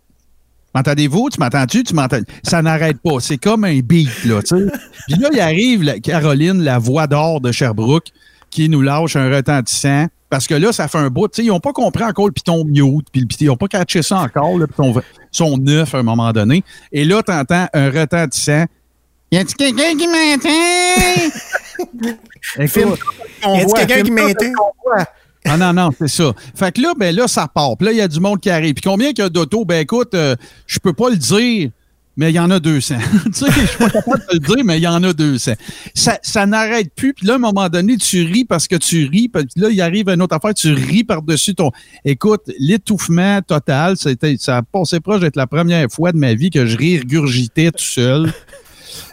M'entendez-vous? Tu m'entends-tu? Tu m'entends? Ça n'arrête pas. C'est comme un beat, là, tu sais. Puis là, il arrive la- Caroline, la voix d'or de Sherbrooke, qui nous lâche un retentissant. Parce que là, ça fait un bout. Tu sais, ils n'ont pas compris encore le piton mute, puis le piton- ils n'ont pas catché ça encore, le piton son neuf à un moment donné. Et là, tu entends un retentissant. Y a-t-il quelqu'un qui m'entend? Y a-t-il quelqu'un qui m'intègre? Ah non, non, c'est ça. Fait que là, ben là, ça part. Puis là, il y a du monde qui arrive. Puis combien qu'il y a d'auto? Ben écoute, euh, je peux pas le dire, mais il y en a 200. tu sais, je suis pas capable de le dire, mais il y en a 200. Ça, ça n'arrête plus. Puis là, à un moment donné, tu ris parce que tu ris. Puis là, il arrive une autre affaire, tu ris par-dessus ton... Écoute, l'étouffement total, ça a passé proche d'être la première fois de ma vie que je rigurgitais tout seul.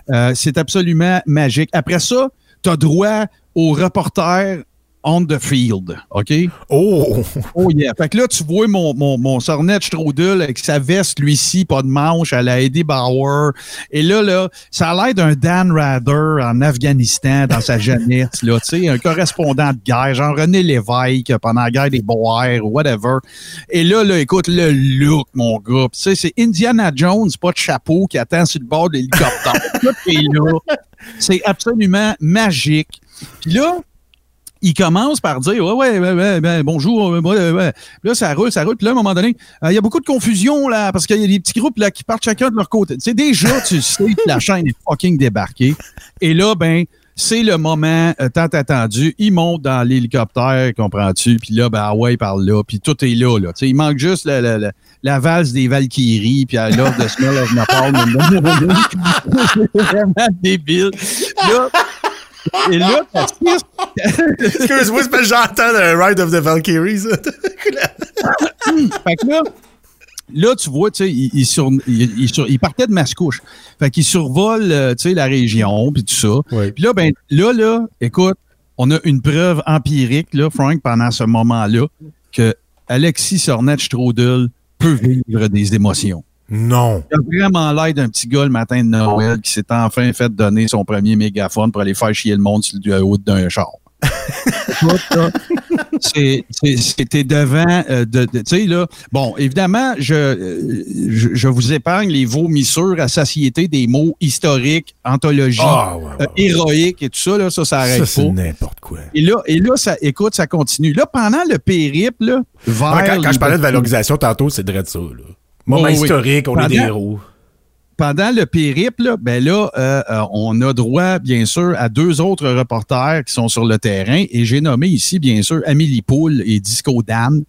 Euh, c'est absolument magique. Après ça, tu as droit au reporter on the field, OK? Oh! Oh yeah. Fait que là, tu vois mon, mon, mon Sornet Strudel avec sa veste, lui-ci, pas de manche, à la Eddie Bauer. Et là, là, ça a l'air d'un Dan Rather en Afghanistan dans sa jeunesse, là, tu sais, un correspondant de guerre, genre René Lévesque pendant la guerre des Boers ou whatever. Et là, là, écoute, le look, mon gars. Tu sais, c'est Indiana Jones, pas de chapeau, qui attend sur le bord de l'hélicoptère. Tout est là. C'est absolument magique. Puis là, il commence par dire Ouais, ouais, ouais, ouais, ouais, bonjour. ouais, ouais, ouais. Puis là, ça roule, ça roule. Puis là, à un moment donné, euh, il y a beaucoup de confusion là, parce qu'il y a des petits groupes là, qui partent chacun de leur côté. Tu sais, déjà, tu sais que la chaîne est fucking débarquée. Et là, ben, c'est le moment euh, tant attendu. Il monte dans l'hélicoptère, comprends-tu? Puis là, ben, ah ouais, par là. Puis tout est là, là. Tu sais, il manque juste la, la, la, la valse des Valkyries, puis love the smell of napalm. c'est vraiment débile. Là, et là, t'as Excuse-moi, c'est parce que j'entends le Ride of the Valkyries. Fait que là, là, tu vois, tu sais, il, il sur- il- il sur- il partait de Mascouche. Fait qu'il survole, euh, tu sais, la région, puis tout ça. Oui. Puis là, ben, là, là, écoute, on a une preuve empirique, là, Frank, pendant ce moment-là, que Alexis Sornet-Strudel peut vivre des émotions. Non. Il a vraiment l'air d'un petit gars le matin de Noël qui s'est enfin fait donner son premier mégaphone pour aller faire chier le monde sur le haut d'un char. C'était devant, euh, de, de- tu sais, là. Bon, évidemment, je, euh, je, je vous épargne les vomissures à satiété des mots historiques, anthologie, ouais, euh, héroïque et tout ça, là, ça, ça Ça, arrête c'est pas. n'importe quoi. Et là, et là, ça, écoute, ça continue. Là, pendant le périple, là, vers. Ouais, quand, je parlais de valorisation tantôt, c'est de ça. Là. Moment Oh, oui. historique, on est des héros. pendant le périple, là, ben là, euh, euh, on a droit, bien sûr, à deux autres reporters qui sont sur le terrain. Et j'ai nommé ici, bien sûr, Amélie Poul et Disco Dan,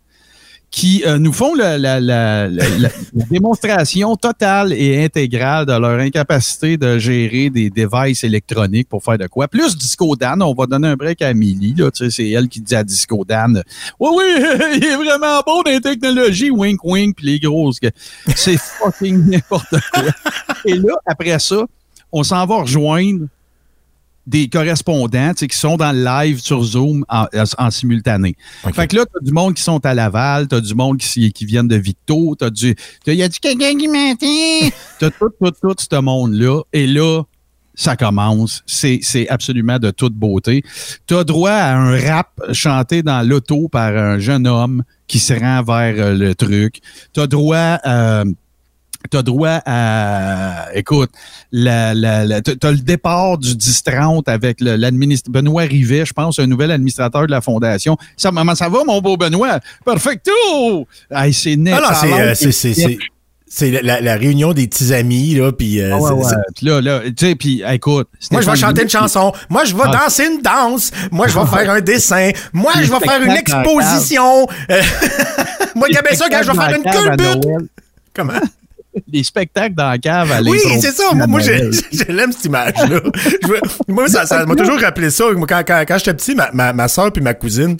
qui euh, nous font la, la- la- la- démonstration totale et intégrale de leur incapacité de gérer des devices électroniques pour faire de quoi. Plus Disco Dan, on va donner un break à Amélie. Là, tu sais, c'est elle qui dit à Disco Dan Oui, oui, il est vraiment bon dans technologies, wink wink, puis les grosses. C'est fucking n'importe quoi. Et là, après ça, on s'en va rejoindre des correspondants tu qui sont dans le live sur Zoom en, en simultané. Fait que là, t'as du monde qui sont à Laval, t'as du monde qui, qui viennent de Victo, t'as du. t'as- Y a-tu quelqu'un qui m'entend? T'as tout, tout, tout ce monde-là. Et là, ça commence. C'est c'est absolument de toute beauté. Tu as droit à un rap chanté dans l'auto par un jeune homme qui se rend vers euh, le truc. Tu as droit euh, tu as droit à. Écoute, la, la, tu as le départ du 10-30 avec l'administrateur. Benoît Rivet, je pense, un nouvel administrateur de la Fondation. Ça, maman, ça va, mon beau Benoît? Perfecto! c'est net. Ah non, c'est c'est la, réunion des petits amis, là, puis... Euh, ah là, là, tu sais, puis écoute... Moi, je vais chanter une chanson. Moi, je vais ah. danser une danse. Moi, je vais faire un dessin. Moi, je vais faire une exposition. Moi, Gabin ça, quand je vais faire une culbute. Comment? Les spectacles dans la cave à Oui, c'est ça. Moi, moi j'aime cette image-là. moi, ça m'a toujours rappelé ça. Quand, quand, quand j'étais petit, ma, ma, ma soeur puis ma cousine,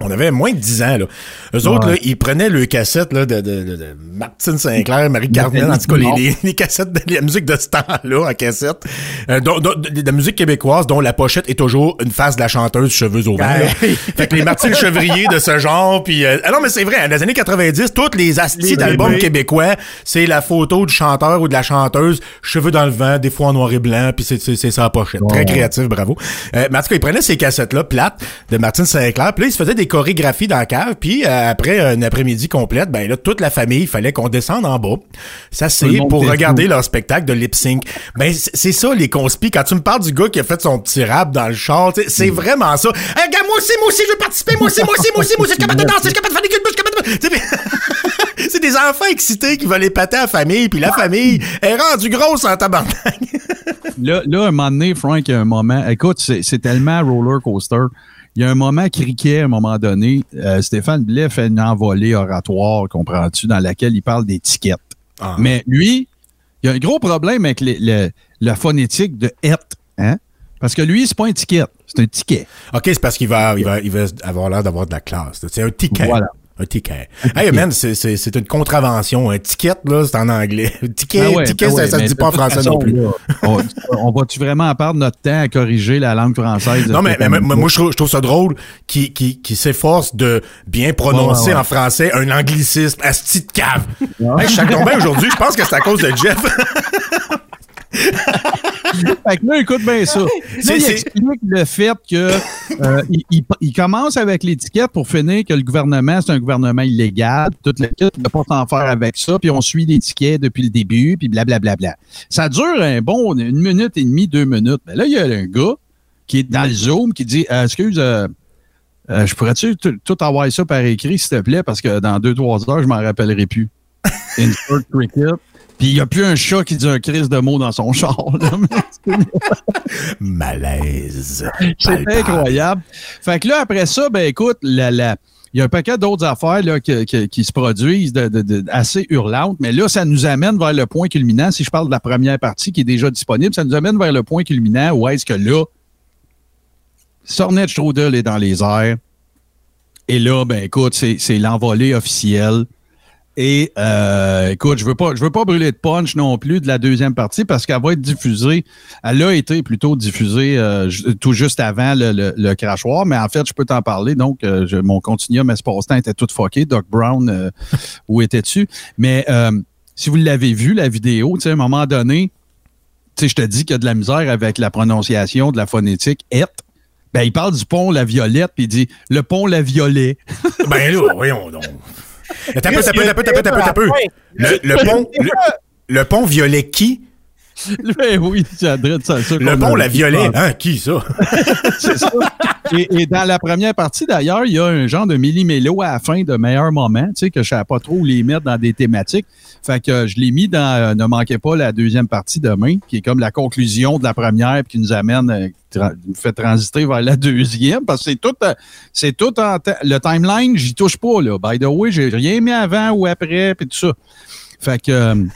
on avait moins de 10 ans, là. Eux autres, là, ils prenaient le cassette, là, de, de, de, Martine Sinclair, Marie Cardinal, en tout cas, les, les, cassettes de la musique de ce temps-là, en cassette. Euh, de, la musique québécoise, dont la pochette est toujours une face de la chanteuse cheveux au vent, Fait que les Martine Chevrier de ce genre, puis... Euh, ah non, mais c'est vrai, dans les années 90, toutes les astis d'albums québécois, c'est la photo du chanteur ou de la chanteuse, cheveux dans le vent, des fois en noir et blanc, puis c'est, c'est, ça la pochette. Très créatif, bravo. Euh, mais en tout cas, ils prenaient ces cassettes-là, plates, de Martine Sinclair, puis là, ils se faisaient des chorégraphies dans la cave, puis euh, après un après-midi complète, ben là, toute la famille, il fallait qu'on descende en bas. Ça, c'est pour regarder leur spectacle de lip sync. Ben, c'est ça, les conspis. Quand tu me parles du gars qui a fait son petit rap dans le char, c'est mm. vraiment ça. Hey, gars, moi aussi, moi aussi, je veux participer, moi aussi, moi aussi, moi aussi, moi aussi, je suis capable de danser, je suis capable de faire des culbus, je suis capable de... c'est des enfants excités qui veulent épater à la famille, puis la famille est rendue grosse en tabarnak. là, là, un moment donné, Frank, un moment, écoute, c'est tellement roller coaster il y a un moment criquet à un moment donné. Euh, Stéphane Blais fait une envolée oratoire, comprends-tu, dans laquelle il parle d'étiquette. Ah. Mais lui, il y a un gros problème avec la phonétique de et, hein? Parce que lui, c'est pas un ticket, c'est un ticket. OK, c'est parce qu'il va, il va, il va avoir l'air d'avoir de la classe. C'est un ticket. Voilà. Un ticket. Hey man, c'est une contravention. Un ticket, là, c'est en anglais. Ticket, ah ticket, ben ça, ne se dit pas en français non plus. on, va-tu vraiment perdre notre temps à corriger la langue française? Non, mais, moi, je trouve, ça drôle qui, qui, qui s'efforce de bien prononcer en français un anglicisme. Asti de cave. Hey, je suis tombé aujourd'hui, je pense que c'est à cause de Jeff. fait que là, écoute bien ça. Là, il explique le fait que euh, il, commence avec l'étiquette pour finir que le gouvernement, c'est un gouvernement illégal. Toute l'équipe ne peut pas s'en faire avec ça. Puis on suit l'étiquette depuis le début, puis blablabla. Bla, bla, bla. Ça dure un bon une minute et demie, deux minutes. Mais là, il y a un gars qui est dans le Zoom qui dit euh, Excuse, euh, je pourrais-tu tout avoir ça par écrit, s'il te plaît, parce que dans deux, trois heures, je m'en rappellerai plus. Insert cricket. Puis il n'y a plus un chat qui dit un crise de mots dans son char. Malaise. C'est incroyable. Fait que là, après ça, ben écoute, la, la, il y a un paquet d'autres affaires là, qui, qui, se produisent de, de, assez hurlantes, mais là, ça nous amène vers le point culminant. Si je parle de la première partie qui est déjà disponible, ça nous amène vers le point culminant où est-ce que là, Sornet Strudel est dans les airs. Et là, ben écoute, c'est l'envolée officielle. Et euh, écoute, je veux pas, je veux pas brûler de punch non plus de la deuxième partie parce qu'elle va être diffusée. Elle a été plutôt diffusée euh, tout juste avant le, le, crachoir, mais en fait, je peux t'en parler. Donc, euh, je, mon continuum espace-temps était tout foqué. Doc Brown, euh, où étais-tu? Mais si vous l'avez vu la vidéo, tu sais, à un moment donné, tu sais, je te dis qu'il y a de la misère avec la prononciation de la phonétique et. Ben, il parle du pont La Violette, puis il dit le pont La Violet. ben là, voyons donc. T'as peu, t'as peu, t'as peu, t'as peu, t'as peu, Le pont, le pont violet qui? Ben oui, j'adresse ça. ça le pont la violet. Hein, qui ça? c'est ça. Et, dans la première partie, d'ailleurs, il y a un genre de millimélo à la fin de meilleur moment, tu sais, que je ne savais pas trop où les mettre dans des thématiques. Fait que je l'ai mis dans euh, Ne manquez pas la deuxième partie demain, qui est comme la conclusion de la première, puis qui nous amène, euh, nous fait transiter vers la deuxième, parce que c'est tout, euh, c'est tout en le timeline, j'y touche pas, là. By the way, j'ai rien mis avant ou après, puis tout ça. Fait que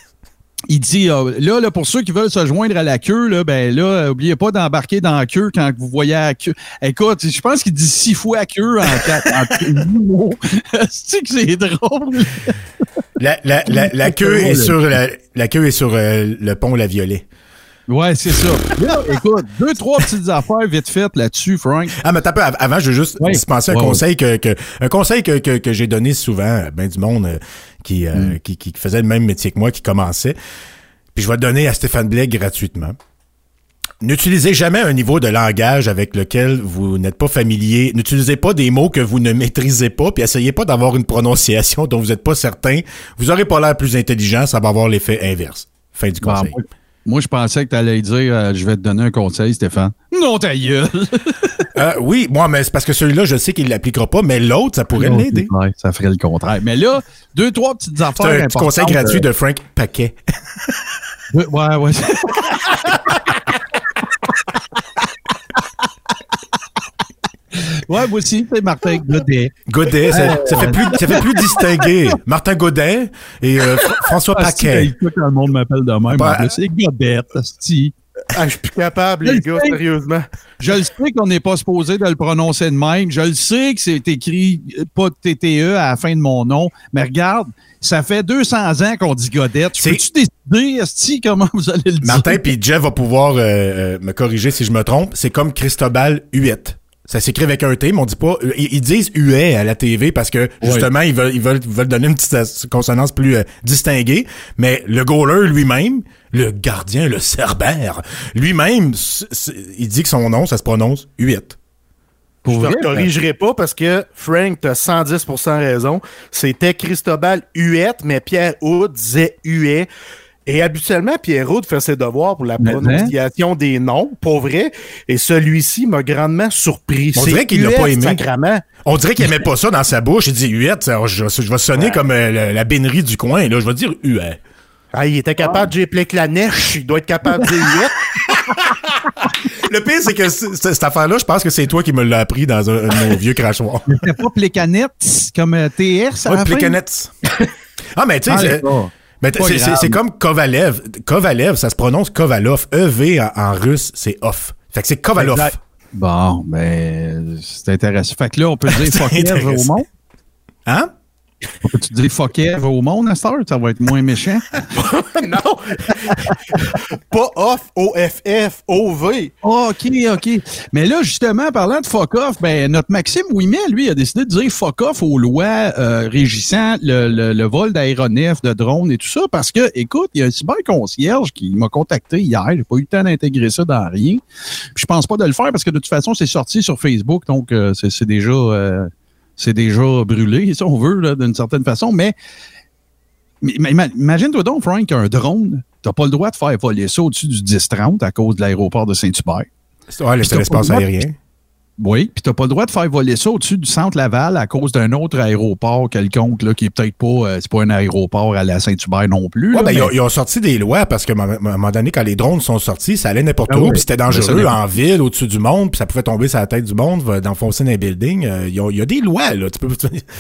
il dit euh, là, là, pour ceux qui veulent se joindre à la queue, là, ben là, oubliez pas d'embarquer dans la queue quand vous voyez la queue. Écoute, je pense qu'il dit six fois queue en quatre mots. c'est que c'est drôle? La, la, la, la queue est sur la, la queue est sur euh, le pont La Violet. Ouais, c'est ça. Là, écoute, deux, trois petites affaires vite faites là-dessus, Frank. Ah, mais t'as peu, avant, je veux juste dispenser un conseil que, que, un conseil que, que, que j'ai donné souvent à ben du monde euh, qui, euh, mm. qui, qui faisait le même métier que moi, qui commençait. Puis je vais le donner à Stéphane Blais gratuitement. N'utilisez jamais un niveau de langage avec lequel vous n'êtes pas familier. N'utilisez pas des mots que vous ne maîtrisez pas, puis essayez pas d'avoir une prononciation dont vous n'êtes pas certain. Vous aurez pas l'air plus intelligent, ça va avoir l'effet inverse. Fin du conseil. Moi, je pensais que tu allais dire euh, je vais te donner un conseil, Stéphane. Non, ta gueule! Euh, oui, moi, mais c'est parce que celui-là, je sais qu'il l'appliquera pas, mais l'autre, ça pourrait l'aider. Ouais, ça ferait le contraire. Mais là, deux, trois petites affaires. C'est un petit conseil gratuit de Frank Paquet. euh, Ouais, ouais. ouais, moi aussi, c'est Martin Godet. Godet, ça, ça fait plus, ça fait plus distingué. Martin Godet et euh, Fr- François Ah, Paquet. quand le monde m'appelle de même. Bah, c'est Godet, asti. Ah, je suis plus capable, les gars, sais. sérieusement. Je le sais qu'on n'est pas supposé de le prononcer de même. Je le sais que c'est écrit euh, pas de TTE à la fin de mon nom. Mais regarde, ça fait 200 ans qu'on dit Godette. C'est- Peux-tu décider, Esti, comment vous allez le dire? Martin puis Jeff va pouvoir euh, euh, me corriger si je me trompe. C'est comme Cristobal Huette. Ça s'écrit avec un T, mais on dit pas. euh, Ils, ils disent Huet à la TV parce que justement ils veulent ils veulent, ils veulent donner une petite as- consonance plus euh, distinguée. Mais le goaler lui-même, le gardien, le cerbère, lui-même, il dit que son nom ça se prononce. Pour Je te corrigerai pas parce que Frank, t'as 110% raison. C'était Cristobal Huette, mais Pierre Houd disait Huet. Et habituellement, Pierre Houd fait ses devoirs pour la Maintenant? prononciation des noms, pour vrai. Et celui-ci m'a grandement surpris. On C'est dirait qu'il l'a Huette, pas aimé. sacrament. On dirait qu'il aimait pas ça dans sa bouche. Il dit Huette, je, je vais sonner comme euh, la, la bénerie du coin. Là, je vais dire Huet. Ah, il était capable de gépliquer la neige. Il doit être capable de dire Huette. Le pire, c'est que cette affaire-là, je pense que c'est toi qui me l'as appris dans un, un de nos vieux crachoirs. C'était pas Plécanette comme euh, TR, ça Ouais, Plekanec. Ah, mais tu sais, c'est- mais Pas c'est- comme Kovalev. Kovalev, ça se prononce Kovalov. EV en, en russe, c'est off. Fait que c'est Kovalov. Exact. Bon, ben, c'est intéressant. Fait que là, on peut dire Eve au monde. Hein? Peut dire fuck Eve au monde à cette heure? Ça va être moins méchant. non! pas off, O-F-F, O-V. Ah, OK, OK. Mais là, justement, parlant de fuck off, ben, notre Maxime Ouimet, lui, a décidé de dire fuck off aux lois euh, régissant le, le- le vol d'aéronefs, de drones et tout ça, parce que, écoute, il y a un cyberconcierge qui m'a contacté hier. J'ai pas eu le temps d'intégrer ça dans rien. Puis je pense pas de le faire parce que de toute façon, c'est sorti sur Facebook, donc euh, c'est c'est déjà, euh, c'est déjà brûlé, si on veut, là, d'une certaine façon. Mais mais- mais ima- imagine-toi donc, Frank, un drone, t'as pas le droit de faire voler ça au-dessus du 10-30 à cause de l'aéroport de Saint-Hubert. Ouais, c'est l'espace aérien. Oui, puis t'as pas le droit de faire voler ça au-dessus du centre Laval à cause d'un autre aéroport quelconque, là, qui est peut-être pas, euh, c'est pas un aéroport à la Saint-Hubert non plus. Ouais, là, ben, ils, ont, ils ont sorti des lois parce qu'à un moment- à un moment donné, quand les drones sont sortis, ça allait n'importe Ah où, oui. puis c'était dangereux en ville, au-dessus du monde, puis ça pouvait tomber sur la tête du monde, d'enfoncer dans les buildings. Euh, Il y a des lois, là. Tu peux...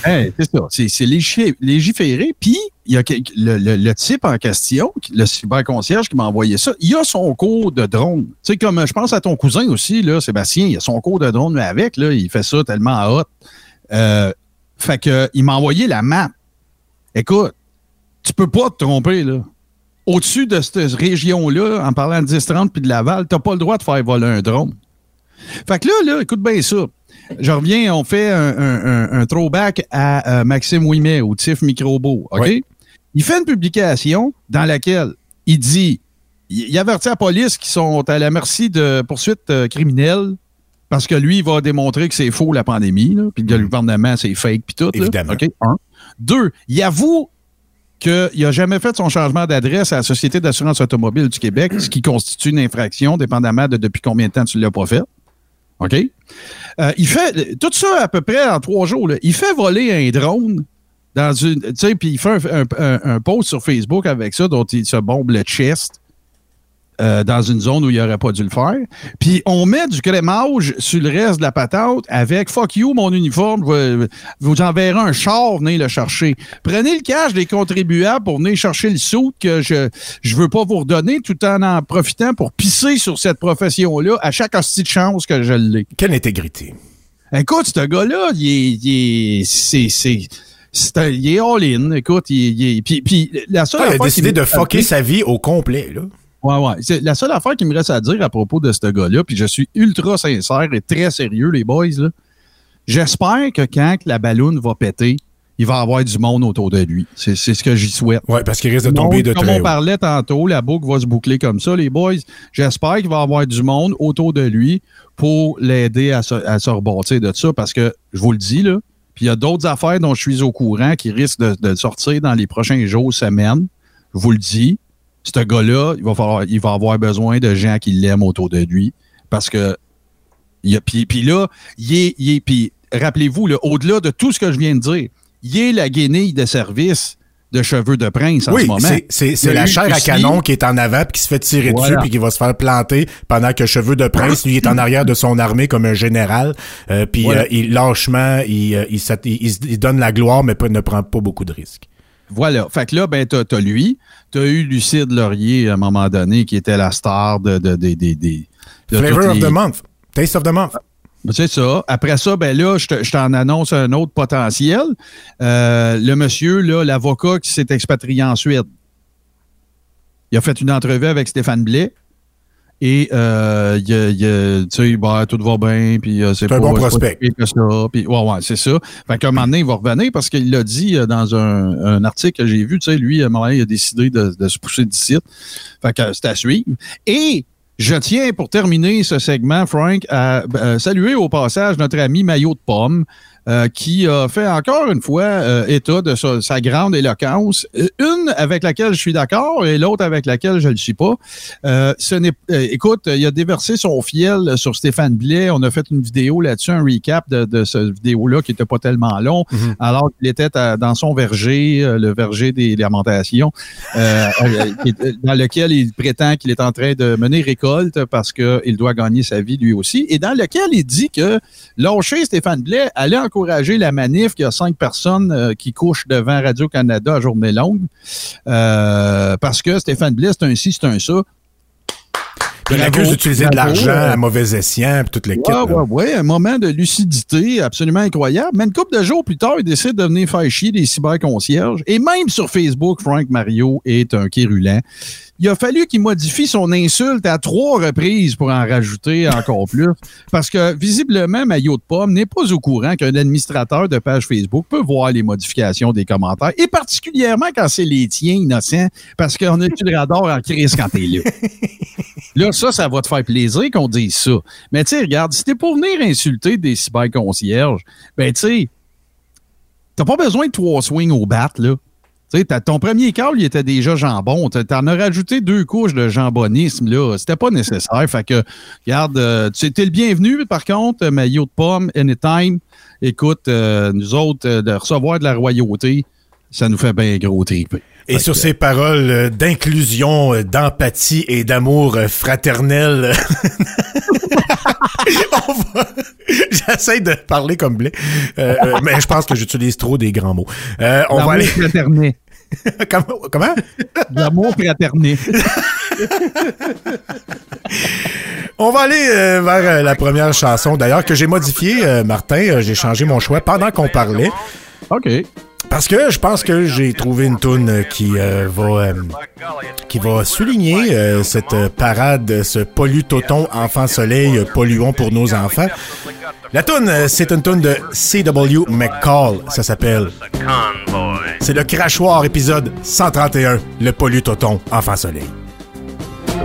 Hey, c'est ça. C'est, c'est légifé- légiféré. Puis, il y a le, type en question, le cyberconcierge qui m'a envoyé ça, il a son cours de drone. Tu sais, comme je pense à ton cousin aussi, là, Sébastien, il a son cours de drone, mais avec, là, il fait ça tellement hot. Euh, fait que, il m'a envoyé la map. Écoute, tu peux pas te tromper, là. Au-dessus de cette région-là, en parlant de 10-30 puis de Laval, t'as pas le droit de faire voler un drone. Fait que là, là, écoute bien ça. Je reviens, on fait un, throwback à euh, Maxime Ouimet au TIF Microbo. OK? Il fait une publication dans laquelle il dit il, avertit la police qui sont à la merci de poursuites euh, criminelles parce que lui, il va démontrer que c'est faux la pandémie, puis que le gouvernement, c'est fake, puis tout. là. Évidemment. Un. Deux, il avoue qu'il n'a jamais fait son changement d'adresse à la Société d'assurance automobile du Québec, ce qui constitue une infraction, dépendamment de depuis combien de temps tu ne l'as pas fait. OK? Euh, il fait tout ça à peu près en trois jours. là. Il fait voler un drone dans une. Tu sais, puis il fait un, un- un- un post sur Facebook avec ça, dont il se bombe le chest. euh, dans une zone où il n'aurait pas dû le faire. Puis on met du crémage sur le reste de la patente avec fuck you, mon uniforme, vais- vous enverrez un char, venez le chercher. Prenez le cash des contribuables pour venir chercher le sou que je je veux pas vous redonner tout en en profitant pour pisser sur cette profession-là à chaque hostie de chance que je l'ai. Quelle intégrité. Écoute, ce gars-là, il est, il est, c'est, c'est, c'est un- il est all-in. Écoute, il, puis, puis la seule Ah, il a décidé de fucker sa vie au complet, là. Ouais, ouais. C'est la seule affaire qui me reste à dire à propos de ce gars-là, puis je suis ultra sincère et très sérieux, les boys, là. J'espère que quand la balloune va péter, il va avoir du monde autour de lui. C'est ce que j'y souhaite. Oui, parce qu'il risque de tomber de comme très on parlait tantôt, la boucle va se boucler comme ça, les boys. J'espère qu'il va avoir du monde autour de lui pour l'aider à se, à se rebâtir de ça, parce que, je vous le dis, là, puis il y a d'autres affaires dont je suis au courant qui risquent de, sortir dans les prochains jours, semaines. Je vous le dis, ce gars-là, il va falloir, il avoir besoin de gens qui l'aiment autour de lui, parce que puis, puis là, il est, il est rappelez-vous, au-delà de tout ce que je viens de dire, il est la guenille de service de cheveux de prince en ce moment. Oui, c'est la chair à canon qui est en avant puis qui se fait tirer dessus puis qui va se faire planter pendant que cheveux de prince lui est en arrière de son armée comme un général. Euh, puis euh, il lâchement il, euh, il, il, donne la gloire mais ne prend pas beaucoup de risques. Voilà. Fait que là, ben, t'as as lui, t'as eu Lucide Laurier à un moment donné qui était la star de, de, de, de, Flavor of the month. Taste of the month. Ben, c'est ça. Après ça, ben là, je t'en annonce un autre potentiel. Euh, le monsieur, là, l'avocat qui s'est expatrié en Suède. Il a fait une entrevue avec Stéphane Blais. Et euh, il, tu sais, bah, tout va bien, puis euh, c'est un bon prospect. ça, puis ouais, ouais, c'est ça. Fait qu'à un moment donné, il va revenir parce qu'il l'a dit dans un, article que j'ai vu, tu sais, lui, à un moment donné, il a décidé de, de se pousser d'ici. Fait que c'est à suivre. Et je tiens, pour terminer ce segment, Frank, à, euh, saluer au passage notre ami Maillot de Pomme, euh, qui a fait encore une fois euh, état de sa, grande éloquence. Euh, une avec laquelle je suis d'accord et l'autre avec laquelle je ne le suis pas. ce n'est, écoute, il a déversé son fiel sur Stéphane Blais. On a fait une vidéo là-dessus, un recap de, de cette vidéo-là qui n'était pas tellement long, mhm. alors qu'il était dans son verger, le verger des lamentations, dans lequel il prétend qu'il est en train de mener récolte parce qu'il doit gagner sa vie lui aussi, et dans lequel il dit que lâcher Stéphane Blais allait encore encourager la manif qu'il y a cinq personnes euh, qui couchent devant Radio-Canada à journée longue. Euh, parce que Stéphane Blais, c'est un ci, c'est un ça. Il accuse d'utiliser de l'argent à mauvais escient, puis toute l'équipe. Oui, oui, oui. Un moment de lucidité absolument incroyable. Mais une couple de jours plus tard, il décide de venir faire chier des cyberconcierges. Et même sur Facebook, Frank Mario est un quérulent il a fallu qu'il modifie son insulte à trois reprises pour en rajouter encore plus. Parce que visiblement, Maillot de Pomme n'est pas au courant qu'un administrateur de page Facebook peut voir les modifications des commentaires, et particulièrement quand c'est les tiens innocents, parce qu'on a le radar en crise quand t'es là? Là, ça, ça va te faire plaisir qu'on dise ça. Mais tu sais, regarde, si t'es pour venir insulter des cyberconcierges, ben tu sais, t'as pas besoin de trois swings au bat, là. Tu sais, ton premier câble, il était déjà jambon. Tu en as rajouté deux couches de jambonisme, là. C'était pas nécessaire. Fait que, regarde, euh, tu étais le bienvenu, par contre, maillot de pomme, anytime. Écoute, euh, nous autres, euh, de recevoir de la royauté, ça nous fait bien gros triper. Et sur ces paroles d'inclusion, d'empathie et d'amour fraternel, J'essaie de parler comme blé, euh, euh, mais je pense que j'utilise trop des grands mots. Euh, on va aller. Fraterné. comment? comment? L'amour fraterné. On va aller vers la première chanson, d'ailleurs, que j'ai modifiée, Martin. j'ai changé mon choix pendant qu'on parlait. OK. Parce que je pense que j'ai trouvé une toune qui euh, va euh, qui va souligner euh, cette parade, ce pollutoton enfant soleil polluons pour nos enfants. La toune, c'est une toune de C.W. McCall, ça s'appelle. C'est le crachoir épisode 131, le pollutoton enfant soleil.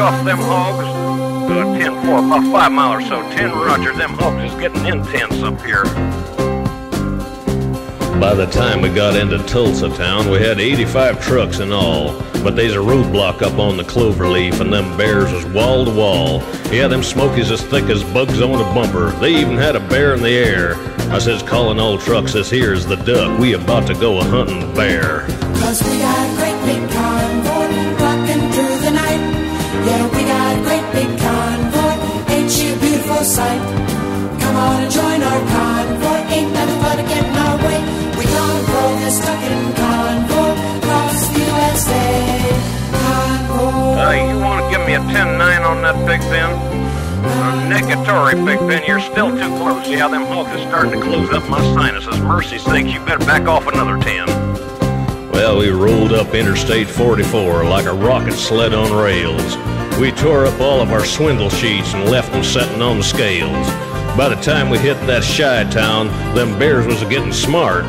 Off them hogs? Uh, 10 4, about 5 mile or so. 10 Roger, them hogs is getting intense up here. By the time we got into Tulsa town, we had 85 trucks in all. But there's a roadblock up on the cloverleaf, and them bears was wall to wall. Yeah, them smokies as thick as bugs on a bumper. They even had a bear in the air. I says, calling all trucks, this here's the duck. We about to go a hunting bear. Cause we got 10-9 on that Big Ben? Negatory, Big Ben. You're still too close. Yeah, them hogs are starting to close up my sinuses. Mercy sakes, you better back off another 10. Well, we rolled up Interstate 44 like a rocket sled on rails. We tore up all of our swindle sheets and left them setting on the scales. By the time we hit that shy town, them bears was getting smart.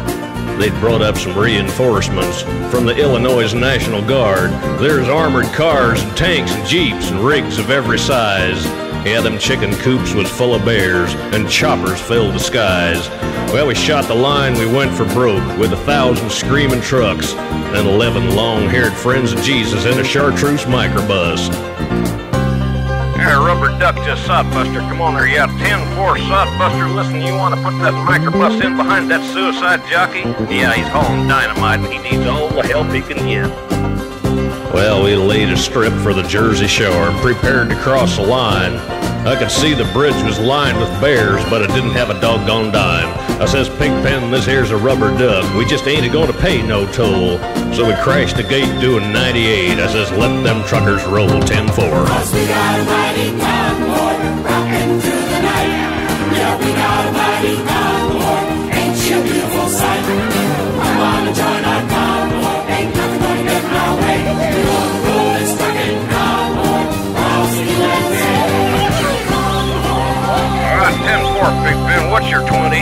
They'd brought up some reinforcements from the Illinois National Guard. There's armored cars and tanks and jeeps and rigs of every size. Yeah, them chicken coops was full of bears and choppers filled the skies. Well, we shot the line, we went for broke with a thousand screaming trucks and eleven long-haired friends of Jesus in a chartreuse microbus. Here, rubber duck to sodbuster. Come on there, yeah, 10-4 sodbuster. Listen, you want to put that microbus in behind that suicide jockey? Yeah, he's hauling dynamite and he needs all the help he can get. Well, we laid a strip for the Jersey Shore and prepared to cross the line. I could see the bridge was lined with bears, but it didn't have a doggone dime. I says, Pigpen, this here's a rubber duck. We just ain't a-gonna pay no toll. So we crashed the gate doing 98. I says, let them truckers roll 10-4. Cause we rocking through the night. Yeah, we got a mighty. Ain't she a beautiful sight? Join our convoy. Ain't nothing gonna get in our way. 10-4, Big Ben. What's your 20?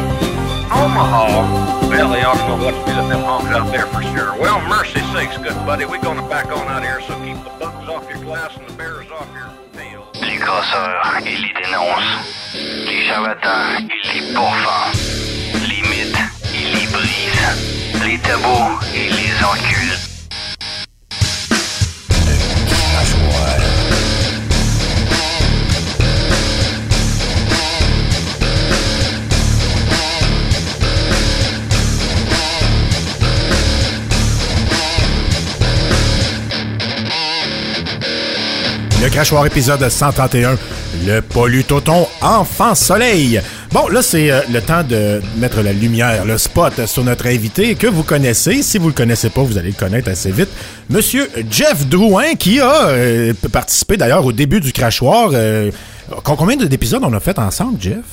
Omaha. Well, they ought to know what to them honks out there for sure. Well, mercy sakes, good buddy. We're going to back on out here, so keep the bugs off your glass and the bears off your tail. Les casseurs, les. Les charlatans, les. Les mythes, les. Les tabous, les. Le crachoir épisode 131, le Polytoton Enfant Soleil. Bon, là, c'est euh, le temps de mettre la lumière, le spot sur notre invité que vous connaissez. Si vous le connaissez pas, vous allez le connaître assez vite. Monsieur Jeff Drouin, qui a euh, participé d'ailleurs au début du crachoir. Euh, combien d'épisodes on a fait ensemble, Jeff?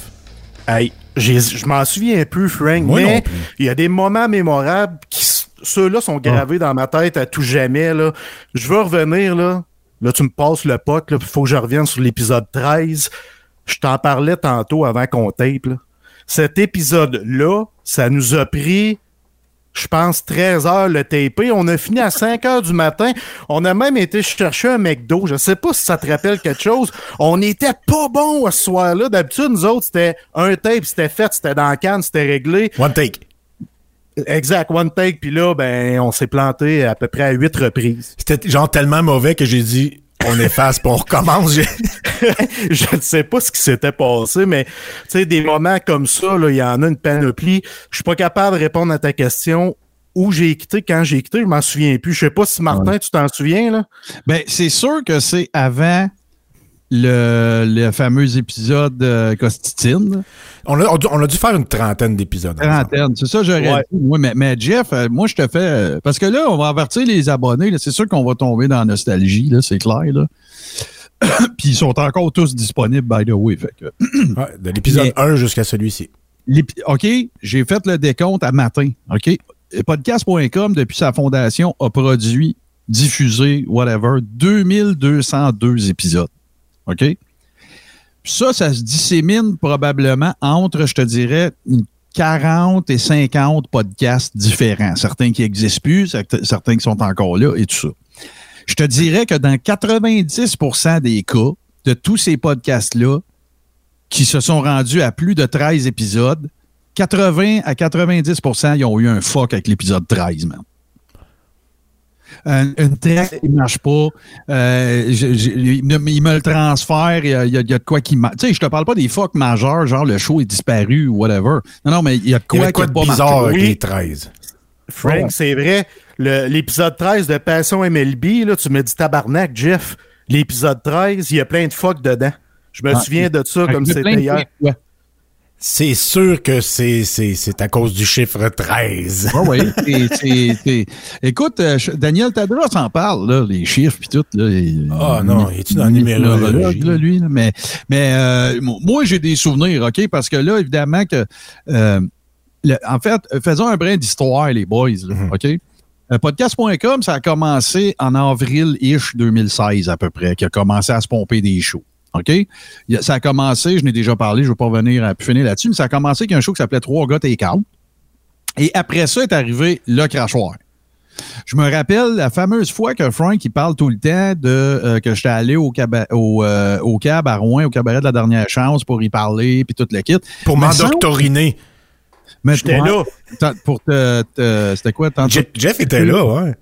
Hey, je m'en souviens plus, Frank, Moi mais il y a des moments mémorables qui, ceux-là sont gravés dans ma tête à tout jamais, là. Je veux revenir, là. Là, tu me passes le pot, là, puis faut que je revienne sur l'épisode 13. Je t'en parlais tantôt avant qu'on tape, là. Cet épisode-là, ça nous a pris, je pense, 13 heures le taper. On a fini à 5 heures du matin. On a même été chercher un McDo. Je sais pas si ça te rappelle quelque chose. On était pas bon ce soir-là. D'habitude, nous autres, c'était un tape, c'était fait, c'était dans la canne, c'était réglé. One take. Exact, one take. Puis là, ben, on s'est planté à peu près à huit reprises. C'était genre tellement mauvais que j'ai dit on efface puis on recommence. Je ne sais pas ce qui s'était passé, mais tu sais, des moments comme ça, il y en a une panoplie. Je suis pas capable de répondre à ta question. Où j'ai quitté, quand j'ai quitté, je m'en souviens plus. Je sais pas si Martin, tu t'en souviens, là? Ben, c'est sûr que c'est avant le, le fameux épisode euh, Costitine. on, a, on dû faire une trentaine d'épisodes. Trentaine, c'est ça, j'aurais Ouais. dit. Oui, mais, mais Jeff, euh, moi, je te fais. euh, parce que là, on va avertir les abonnés. C'est sûr qu'on va tomber dans la nostalgie, c'est clair. Là. Puis ils sont encore tous disponibles, by the way. Fait que, Ouais, de l'épisode Mais- 1 jusqu'à celui-ci. OK, j'ai fait le décompte à matin. OK? Podcast.com, depuis sa fondation, a produit, diffusé, whatever, 2202 épisodes. OK? Ça, ça se dissémine probablement entre, je te dirais, une 40 et 50 podcasts différents. Certains qui n'existent plus, certains qui sont encore là et tout ça. Je te dirais que dans 90% des cas de tous ces podcasts-là, qui se sont rendus à plus de 13 épisodes, 80 à 90% ils ont eu un fuck avec l'épisode 13, man. Un- une track qui ne marche pas, euh, je- je- il, me, il me le transfère, il y a, il y a- de quoi qui marche. Tu sais, je te parle pas des fucks majeurs, genre le show est disparu ou whatever. Non, non, mais il y a de Il y quoi avait quoi qui de bizarre marché. avec les 13? Frank, c'est vrai. L'épisode 13 de Passion MLB, là, tu me dis tabarnak, Jeff. L'épisode 13, il y a plein de fuck dedans. Je me Ah, souviens de ça comme c'était plein de hier. ouais. C'est sûr que c'est, c'est, c'est à cause du chiffre 13. Ah oui, c'est- Écoute, euh, Daniel Tadros s'en parle, là, les chiffres puis tout. Là, il- Ah non, il est-tu dans la numérologie? là, lui, là, mais mais euh, moi, j'ai des souvenirs, OK? Parce que là, évidemment que... euh, le- en fait, euh, faisons un brin d'histoire, les boys, là, Mhm. OK? Euh, Podcast.com, ça a commencé en avril-ish 2016 à peu près, qui a commencé à se pomper des shows. OK? Ça a commencé, je n'ai déjà parlé, je ne veux pas revenir à finir là-dessus, mais ça a commencé avec un show qui s'appelait Trois gars take out. Et après ça est arrivé le crachoir. Je me rappelle la fameuse fois que Frank il parle tout le temps de euh, que j'étais allé au, au, euh, au cab à Rouen, au cabaret de la dernière chance pour y parler, puis tout le kit. Pour m'endoctoriner. J'étais là. Pour te, te- c'était quoi? Jeff était là, ouais.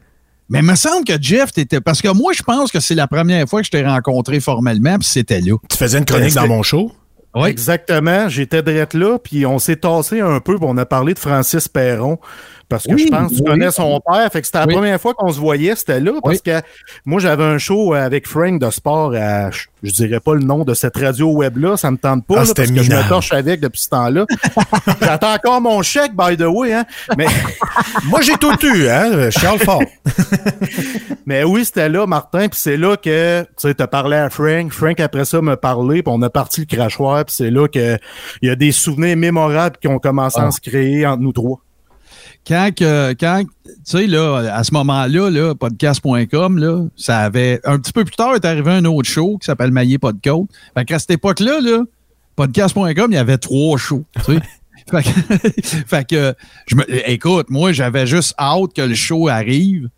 Mais il me semble que Jeff, t'étais. Parce que moi, je pense que c'est la première fois que je t'ai rencontré formellement, puis c'était là. Tu faisais une chronique dans mon show? Oui. Exactement. J'étais direct là, puis on s'est tassé un peu, puis on a parlé de Francis Perron. Parce que Oui, je pense que tu oui. connais son père. Fait que c'était la Oui. première fois qu'on se voyait, c'était là. Parce que moi, j'avais un show avec Frank de sport à, je, je dirais pas le nom de cette radio web-là, ça me tente pas, Ah, là, parce que je me torche avec depuis ce temps-là. J'attends encore mon chèque, by the way, hein. Mais, Moi, j'ai tout eu, hein? Charles Fort. mais oui, c'était là, Martin, puis c'est là que, tu sais, t'as parlé à Frank. Frank, après ça, m'a parlé, puis on a parti le crachoir, puis c'est là que il y a des souvenirs mémorables qui ont commencé Ah. à se créer entre nous trois. Quand, que- quand tu sais, là, à ce moment-là, là, podcast.com, là, ça avait. Un petit peu plus tard, est arrivé un autre show qui s'appelle Maillé Podcast. Fait qu'à cette époque-là, là, podcast.com, il y avait trois shows. tu sais. fait que, fait que je me, écoute, moi, j'avais juste hâte que le show arrive.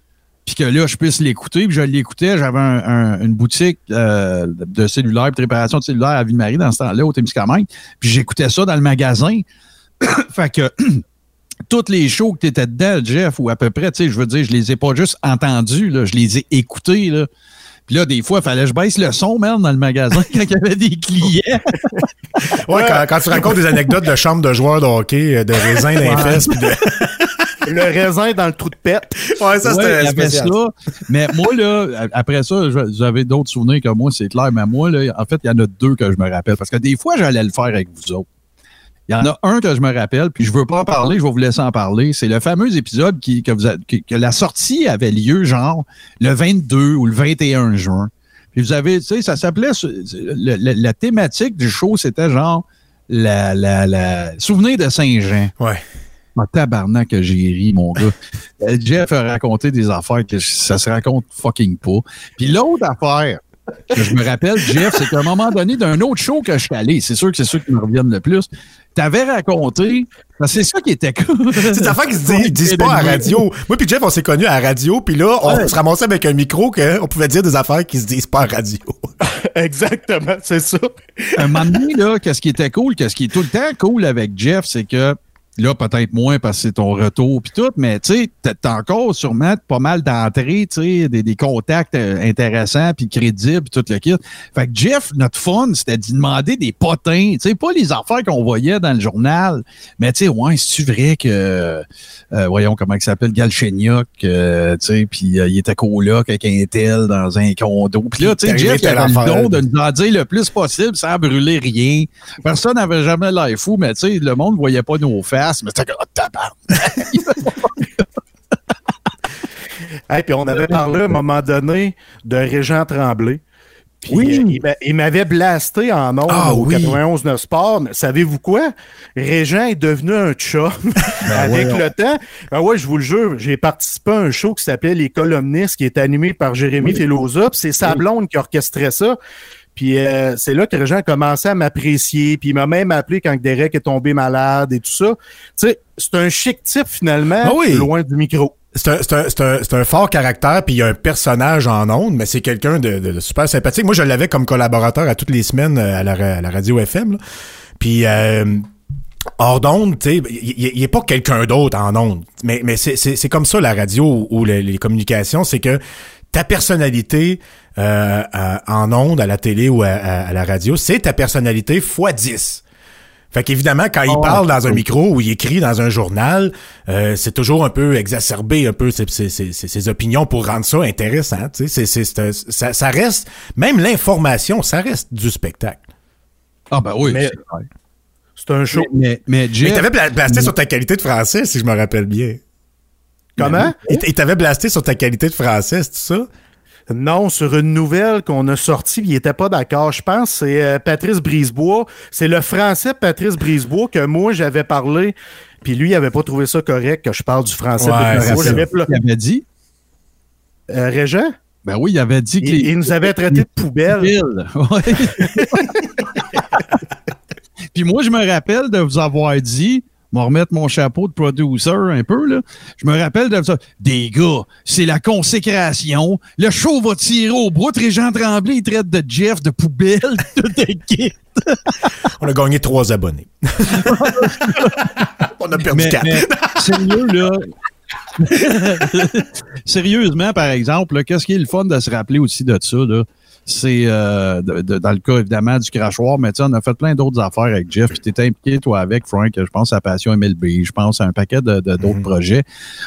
Puis que là, je puisse l'écouter. Puis je l'écoutais. J'avais un- un- une boutique euh, de cellulaire, de réparation de cellulaire à Ville-Marie dans ce temps-là, au Témiscamingue. Puis j'écoutais ça dans le magasin. fait que toutes les shows que tu étais dedans, Jeff, ou à peu près, tu sais, je veux dire, je les ai pas juste entendus, là, je les ai écoutés, là. Puis là, des fois, il fallait que je baisse le son, même, dans le magasin, quand il y avait des clients. Ouais, quand, quand tu racontes des anecdotes de chambre de joueurs de hockey, euh, de raisin dans les fesses, puis de... Le raisin dans le trou de pète. Ouais, ça, Ouais, c'était ça. Mais moi, là, après ça, avez d'autres souvenirs que moi, c'est clair. Mais moi, là, en fait, il y en a deux que je me rappelle. Parce que des fois, j'allais le faire avec vous autres. Il y en a un que je me rappelle, puis je veux pas en parler, je vais vous laisser en parler. C'est le fameux épisode qui, que, vous a- que, que la sortie avait lieu, genre, le 22 ou le 21 juin. Puis vous avez, tu sais, ça s'appelait, la thématique du show, c'était genre, la, la, la, souvenir de Saint-Jean. Ouais. Ah, tabarnak que j'ai ri, mon gars. Euh, Jeff a raconté des affaires que ça se raconte fucking pas. Puis l'autre affaire que je me rappelle, Jeff, c'est qu'à un moment donné, d'un autre show que je suis allé, c'est sûr que c'est ceux qui me reviennent le plus, t'avais raconté, c'est ça qui était cool. C'est des affaires qui se disent, disent pas à la radio. Moi puis Jeff, on s'est connus à la radio, puis là, on se ramassait avec un micro qu'on pouvait dire des affaires qui se disent pas à la radio. Exactement, c'est ça. un moment donné, là, qu'est-ce qui était cool, qu'est-ce qui est tout le temps cool avec Jeff, c'est que là, peut-être moins parce que c'est ton retour puis tout, mais tu sais, t'as encore sûrement pas mal d'entrées, tu sais, des, des contacts euh, intéressants puis crédibles puis tout le kit. Fait que Jeff, notre fun, c'était d'y demander des potins, tu sais, pas les affaires qu'on voyait dans le journal, mais tu sais, ouais, c'est-tu vrai que, euh, voyons comment il s'appelle, Galchenyuk, euh, tu sais, puis euh, il était coloc avec un tel dans un condo. Puis là, tu sais, Jeff, il avait le don de nous en dire le plus possible sans brûler rien. Personne n'avait jamais l'air fou, mais tu sais, le monde ne voyait pas nos faces, mais c'était comme, oh. Hey, puis on avait parlé à un moment donné de Régent Tremblay. Puis, Oui. euh, il m'a- il m'avait blasté en ondes Ah, au oui. 91 9 Sport. Mais savez-vous quoi? Régent est devenu un chum avec voyons. le temps. Ah ouais, je vous le jure, j'ai participé à un show qui s'appelait Les Columnistes, qui est animé par Jérémy Filosa. Puis c'est sa blonde qui orchestrait ça. Puis euh, c'est là que Régent a commencé à m'apprécier. Puis il m'a même appelé quand Derek est tombé malade et tout ça. Tu sais, c'est un chic type finalement, Ah oui. loin du micro. C'est un, c'est un- c'est un- c'est un fort caractère, puis il y a un personnage en ondes, mais c'est quelqu'un de, de- de super sympathique. Moi, je l'avais comme collaborateur à toutes les semaines euh, à la, ra- à la radio FM. là. Puis euh, hors d'onde, tu sais, il il- il est pas quelqu'un d'autre en ondes. Mais, mais c'est- comme ça la radio ou les, les communications, c'est que ta personnalité euh, à- en ondes, à la télé ou à, à- à la radio, c'est ta personnalité fois 10. Fait qu'évidemment, quand il parle dans un micro ou il écrit dans un journal, euh, c'est toujours un peu exacerbé, un peu ses, ses- ses- ses- ses opinions pour rendre ça intéressant. tu sais. C'est, c'est, c'est un- ça, ça reste, même l'information, ça reste du spectacle. Ah, ben oui. Mais- c'est un show. Mais, mais Mais t'avait bla- blasté sur ta qualité de français, si je me rappelle bien. Comment? Il t- il t'avait blasté sur ta qualité de français, c'est ça? Non, sur une nouvelle qu'on a sortie, il était pas d'accord. Je pense que c'est euh, Patrice Brisebois. C'est le français Patrice Brisebois que moi j'avais parlé. Puis lui, il avait pas trouvé ça correct que je parle du français Ouais, de Brisebois. Il avait dit. Euh, Régent, Ben oui, il avait dit il, qu'il il nous avait traité de poubelle. Ouais. Puis moi, je me rappelle de vous avoir dit, vais remettre mon chapeau de producer un peu, là. Je me rappelle de ça. Des gars, c'est la consécration. Le show va tirer au bout. Régent Tremblay, il traite de Jeff de poubelle. Kit. On a gagné trois abonnés. On a perdu Mais, quatre. mais sérieux, là. Sérieusement, par exemple, qu'est-ce qui est le fun de se rappeler aussi de ça, là? C'est euh, de- de- dans le cas évidemment du crachoir, mais tu sais, on a fait plein d'autres affaires avec Jeff. Puis t'étais impliqué, toi, avec Frank, je pense à Passion MLB, je pense à un paquet de de- d'autres projets.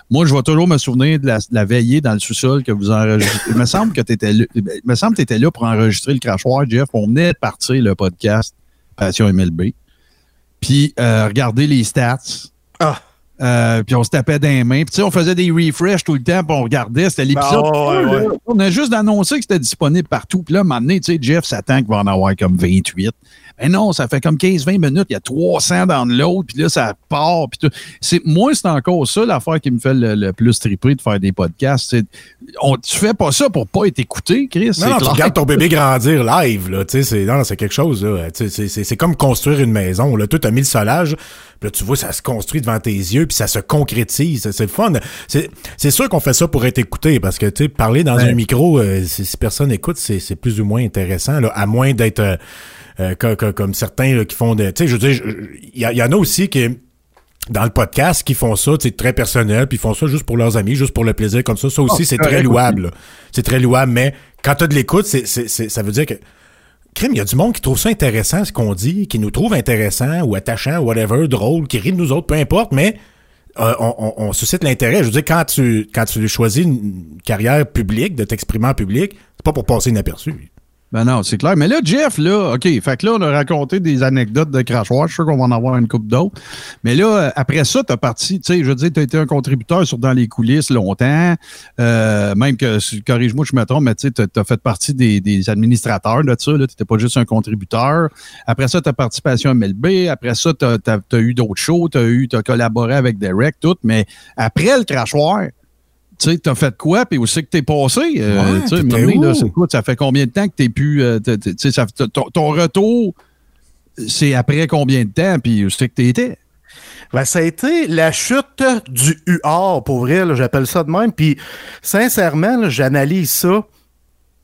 Moi, je vais toujours me souvenir de la, de la veillée dans le sous-sol que vous enregistrez. Il me semble que tu étais là. Il me semble que t'étais là pour enregistrer le crachoir, Jeff. On venait de partir le podcast Passion MLB. Puis euh, regarder les stats. Ah. Euh, puis on se tapait dans les mains. Puis tu sais, on faisait des refresh tout le temps, puis on regardait. C'était l'épisode. Ah, ouais, ouais. On a juste annoncé que c'était disponible partout. Puis là, à un moment donné, tu sais, Jeff s'attend qu'il va en avoir comme 28. Mais non, ça fait comme 15-20 minutes. Il y a 300 dans l'autre. Puis là, ça part. Puis tout. C'est, moi, c'est encore ça l'affaire qui me fait le, le plus triper de faire des podcasts. C'est, on, tu fais pas ça pour pas être écouté, Chris. Non, non, tu regardes ton bébé grandir live, là. Tu sais, c'est, non, c'est quelque chose, là. C'est- c'est, c'est comme construire une maison, là. Toi, t'as mis le solage, puis là, tu vois, ça se construit devant tes yeux, puis ça se concrétise. C'est, le fun. C'est, c'est sûr qu'on fait ça pour être écouté, parce que, tu sais, parler dans un micro, euh, si, si personne écoute, c'est, c'est plus ou moins intéressant, là, à moins d'être euh, euh, co- co- comme certains là, qui font de. Tu sais, je veux dire, il y, en a aussi qui dans le podcast qui font ça, c'est très personnel, puis ils font ça juste pour leurs amis, juste pour le plaisir comme ça. Ça aussi, Oh, c'est très louable. C'est très louable, mais quand tu as de l'écoute, c'est, ça veut dire que crime, il y a du monde qui trouve ça intéressant, ce qu'on dit, qui nous trouve intéressant ou attachant, whatever, drôle, qui rit de nous autres, peu importe, mais euh, on, on- on suscite l'intérêt. Je veux dire, quand tu, quand tu choisis une carrière publique, de t'exprimer en public, c'est pas pour passer inaperçu. Ben non, c'est clair. Mais là, Jeff, là, OK, fait que là, on a raconté des anecdotes de crachoir. Je suis sûr qu'on va en avoir une coupe d'autres. Mais là, euh, après ça, tu as parti, tu sais, je veux dire, tu as été un contributeur sur Dans les coulisses longtemps. Euh, même que, corrige-moi, je me trompe, mais tu sais, tu as fait partie des, administrateurs de ça. Tu n'étais pas juste un contributeur. Après ça, tu as participation à MLB. Après ça, tu as, eu d'autres shows. Tu as, eu, t'as collaboré avec Derek, tout. Mais après le crachoir, tu sais, t'as fait quoi, puis où c'est que t'es passé? Euh, Ouais, Mané, là, quoi? Ça fait combien de temps que t'es plus. euh, ça ton, ton retour, c'est après combien de temps, puis où c'est que t'étais? Ben, ça a été la chute du UR, pour vrai, j'appelle ça de même. Puis, sincèrement, j'analyse ça.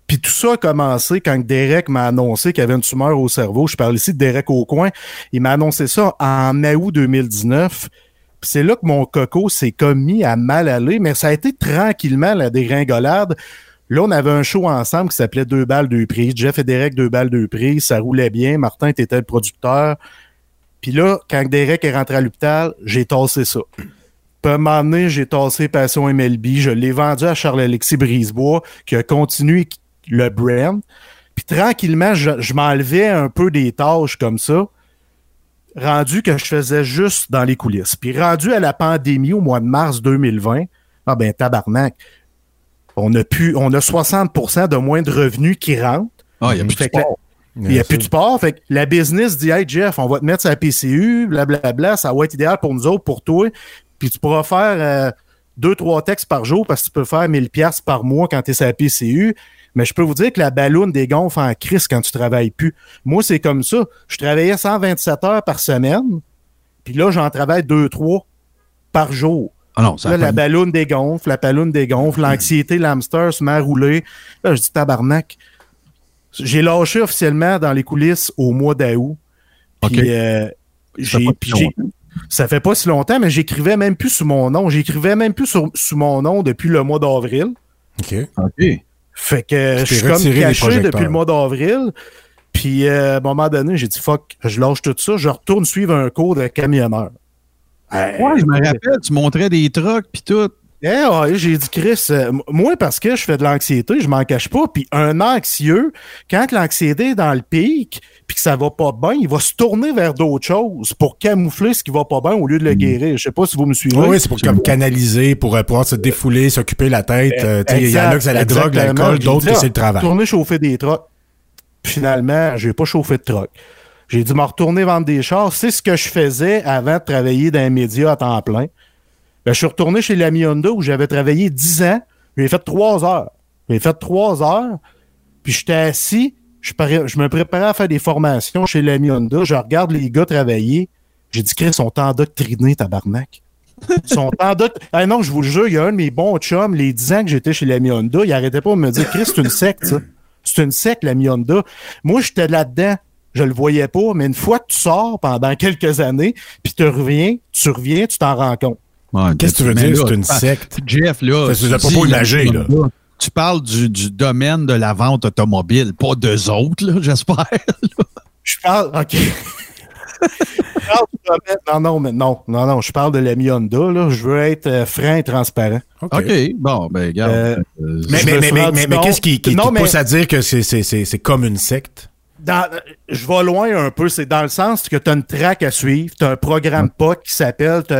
Puis tout ça a commencé quand Derek m'a annoncé qu'il avait une tumeur au cerveau. Je parle ici de Derek Aucoin. Il m'a annoncé ça en août 2019. C'est là que mon coco s'est commis à mal aller, mais ça a été tranquillement la dégringolade. Là, on avait un show ensemble qui s'appelait Deux balles, deux prises. Jeff et Derek, deux balles, deux prises. Ça roulait bien. Martin était le producteur. Puis là, quand Derek est rentré à l'hôpital, j'ai tassé ça. Puis à un moment donné, j'ai tassé Passion MLB. Je l'ai vendu à Charles-Alexis Brisebois, qui a continué le brand. Puis tranquillement, je, je m'enlevais un peu des tâches comme ça, rendu que je faisais juste dans les coulisses. Puis rendu à la pandémie au mois de mars 2020, ah ben tabarnak, on a, pu, on a 60% de moins de revenus qui rentrent. Ah, il y a plus de sport. il n'y a plus de sport. Fait que la business dit Hey Jeff, on va te mettre sur la PCU, blablabla, ça va être idéal pour nous autres, pour toi. Puis tu pourras faire euh, deux, trois textes par jour parce que tu peux faire 1000$ piastres par mois quand tu es sur la PCU. Mais je peux vous dire que la balloune dégonfle en crise quand tu travailles plus. Moi, c'est comme ça. Je travaillais 127 heures par semaine. Puis là, j'en travaille deux, trois par jour. Ah non, ça Là, la balloune dégonfle, la balloune dégonfle, l'anxiété, l'hamster se met à rouler. Là, je dis tabarnak. J'ai lâché officiellement dans les coulisses au mois d'août. Puis, OK. euh, Ça fait ça fait pas si longtemps, mais j'écrivais même plus sous mon nom. J'écrivais même plus sur- sous mon nom depuis le mois d'avril. OK. OK. Fait que je suis comme caché depuis le mois d'avril. Puis euh, à un moment donné, j'ai dit fuck, je lâche tout ça, je retourne suivre un cours de camionneur. Ouais, je me rappelle, tu montrais des trucks puis tout. Eh j'ai dit, Chris, euh, moi, parce que je fais de l'anxiété, je m'en cache pas. Puis un anxieux, quand l'anxiété est dans le pic, puis que ça va pas bien, il va se tourner vers d'autres choses pour camoufler ce qui va pas bien au lieu de le guérir. Je sais pas si vous me suivez. Oui, c'est pour comme canaliser, pour euh, pouvoir se défouler, s'occuper la tête. euh, Il y en a que c'est la drogue, l'alcool, d'autres que c'est le travail. Tourner chauffer des trucks. Finalement, j'ai pas chauffé de truck. J'ai dû me retourner vendre des chars. C'est ce que je faisais avant de travailler dans les médias à temps plein. Ben, je suis retourné chez l'ami Honda où j'avais travaillé 10 ans. J'ai fait 3 heures. J'ai fait 3 heures. Puis j'étais assis. Je, je me préparais à faire des formations chez l'ami Honda. Je regarde les gars travailler. J'ai dit, Chris, ils sont endoctrinés, tabarnak. Ils sont endoctrinés. Ah non, je vous le jure, il y a un de mes bons chums, les 10 ans que j'étais chez l'ami Honda, il arrêtait pas de me dire, Chris, c'est une secte, ça. C'est une secte, l'ami Honda. Moi, j'étais là-dedans. Je le voyais pas, mais une fois que tu sors pendant quelques années, puis tu reviens, tu reviens, tu t'en rends compte. Qu'est-ce que tu veux dire, c'est une secte? Jeff, là. C'est tu un propos dis, imagé, là. Tu parles du, du domaine de la vente automobile, pas d'eux autres, j'espère. Je parle, OK. Je parle du domaine- non, non, mais non, non, non, je parle de l'ami Honda, là. Je veux être euh, franc et transparent. OK. Bon, ben, regarde. Euh, euh, Mais, qu'est-ce qui, qui Non, te pousse à dire que c'est comme une secte? Dans- je vais loin un peu, c'est dans le sens que tu as une track à suivre, tu as un programme POC qui s'appelle, tu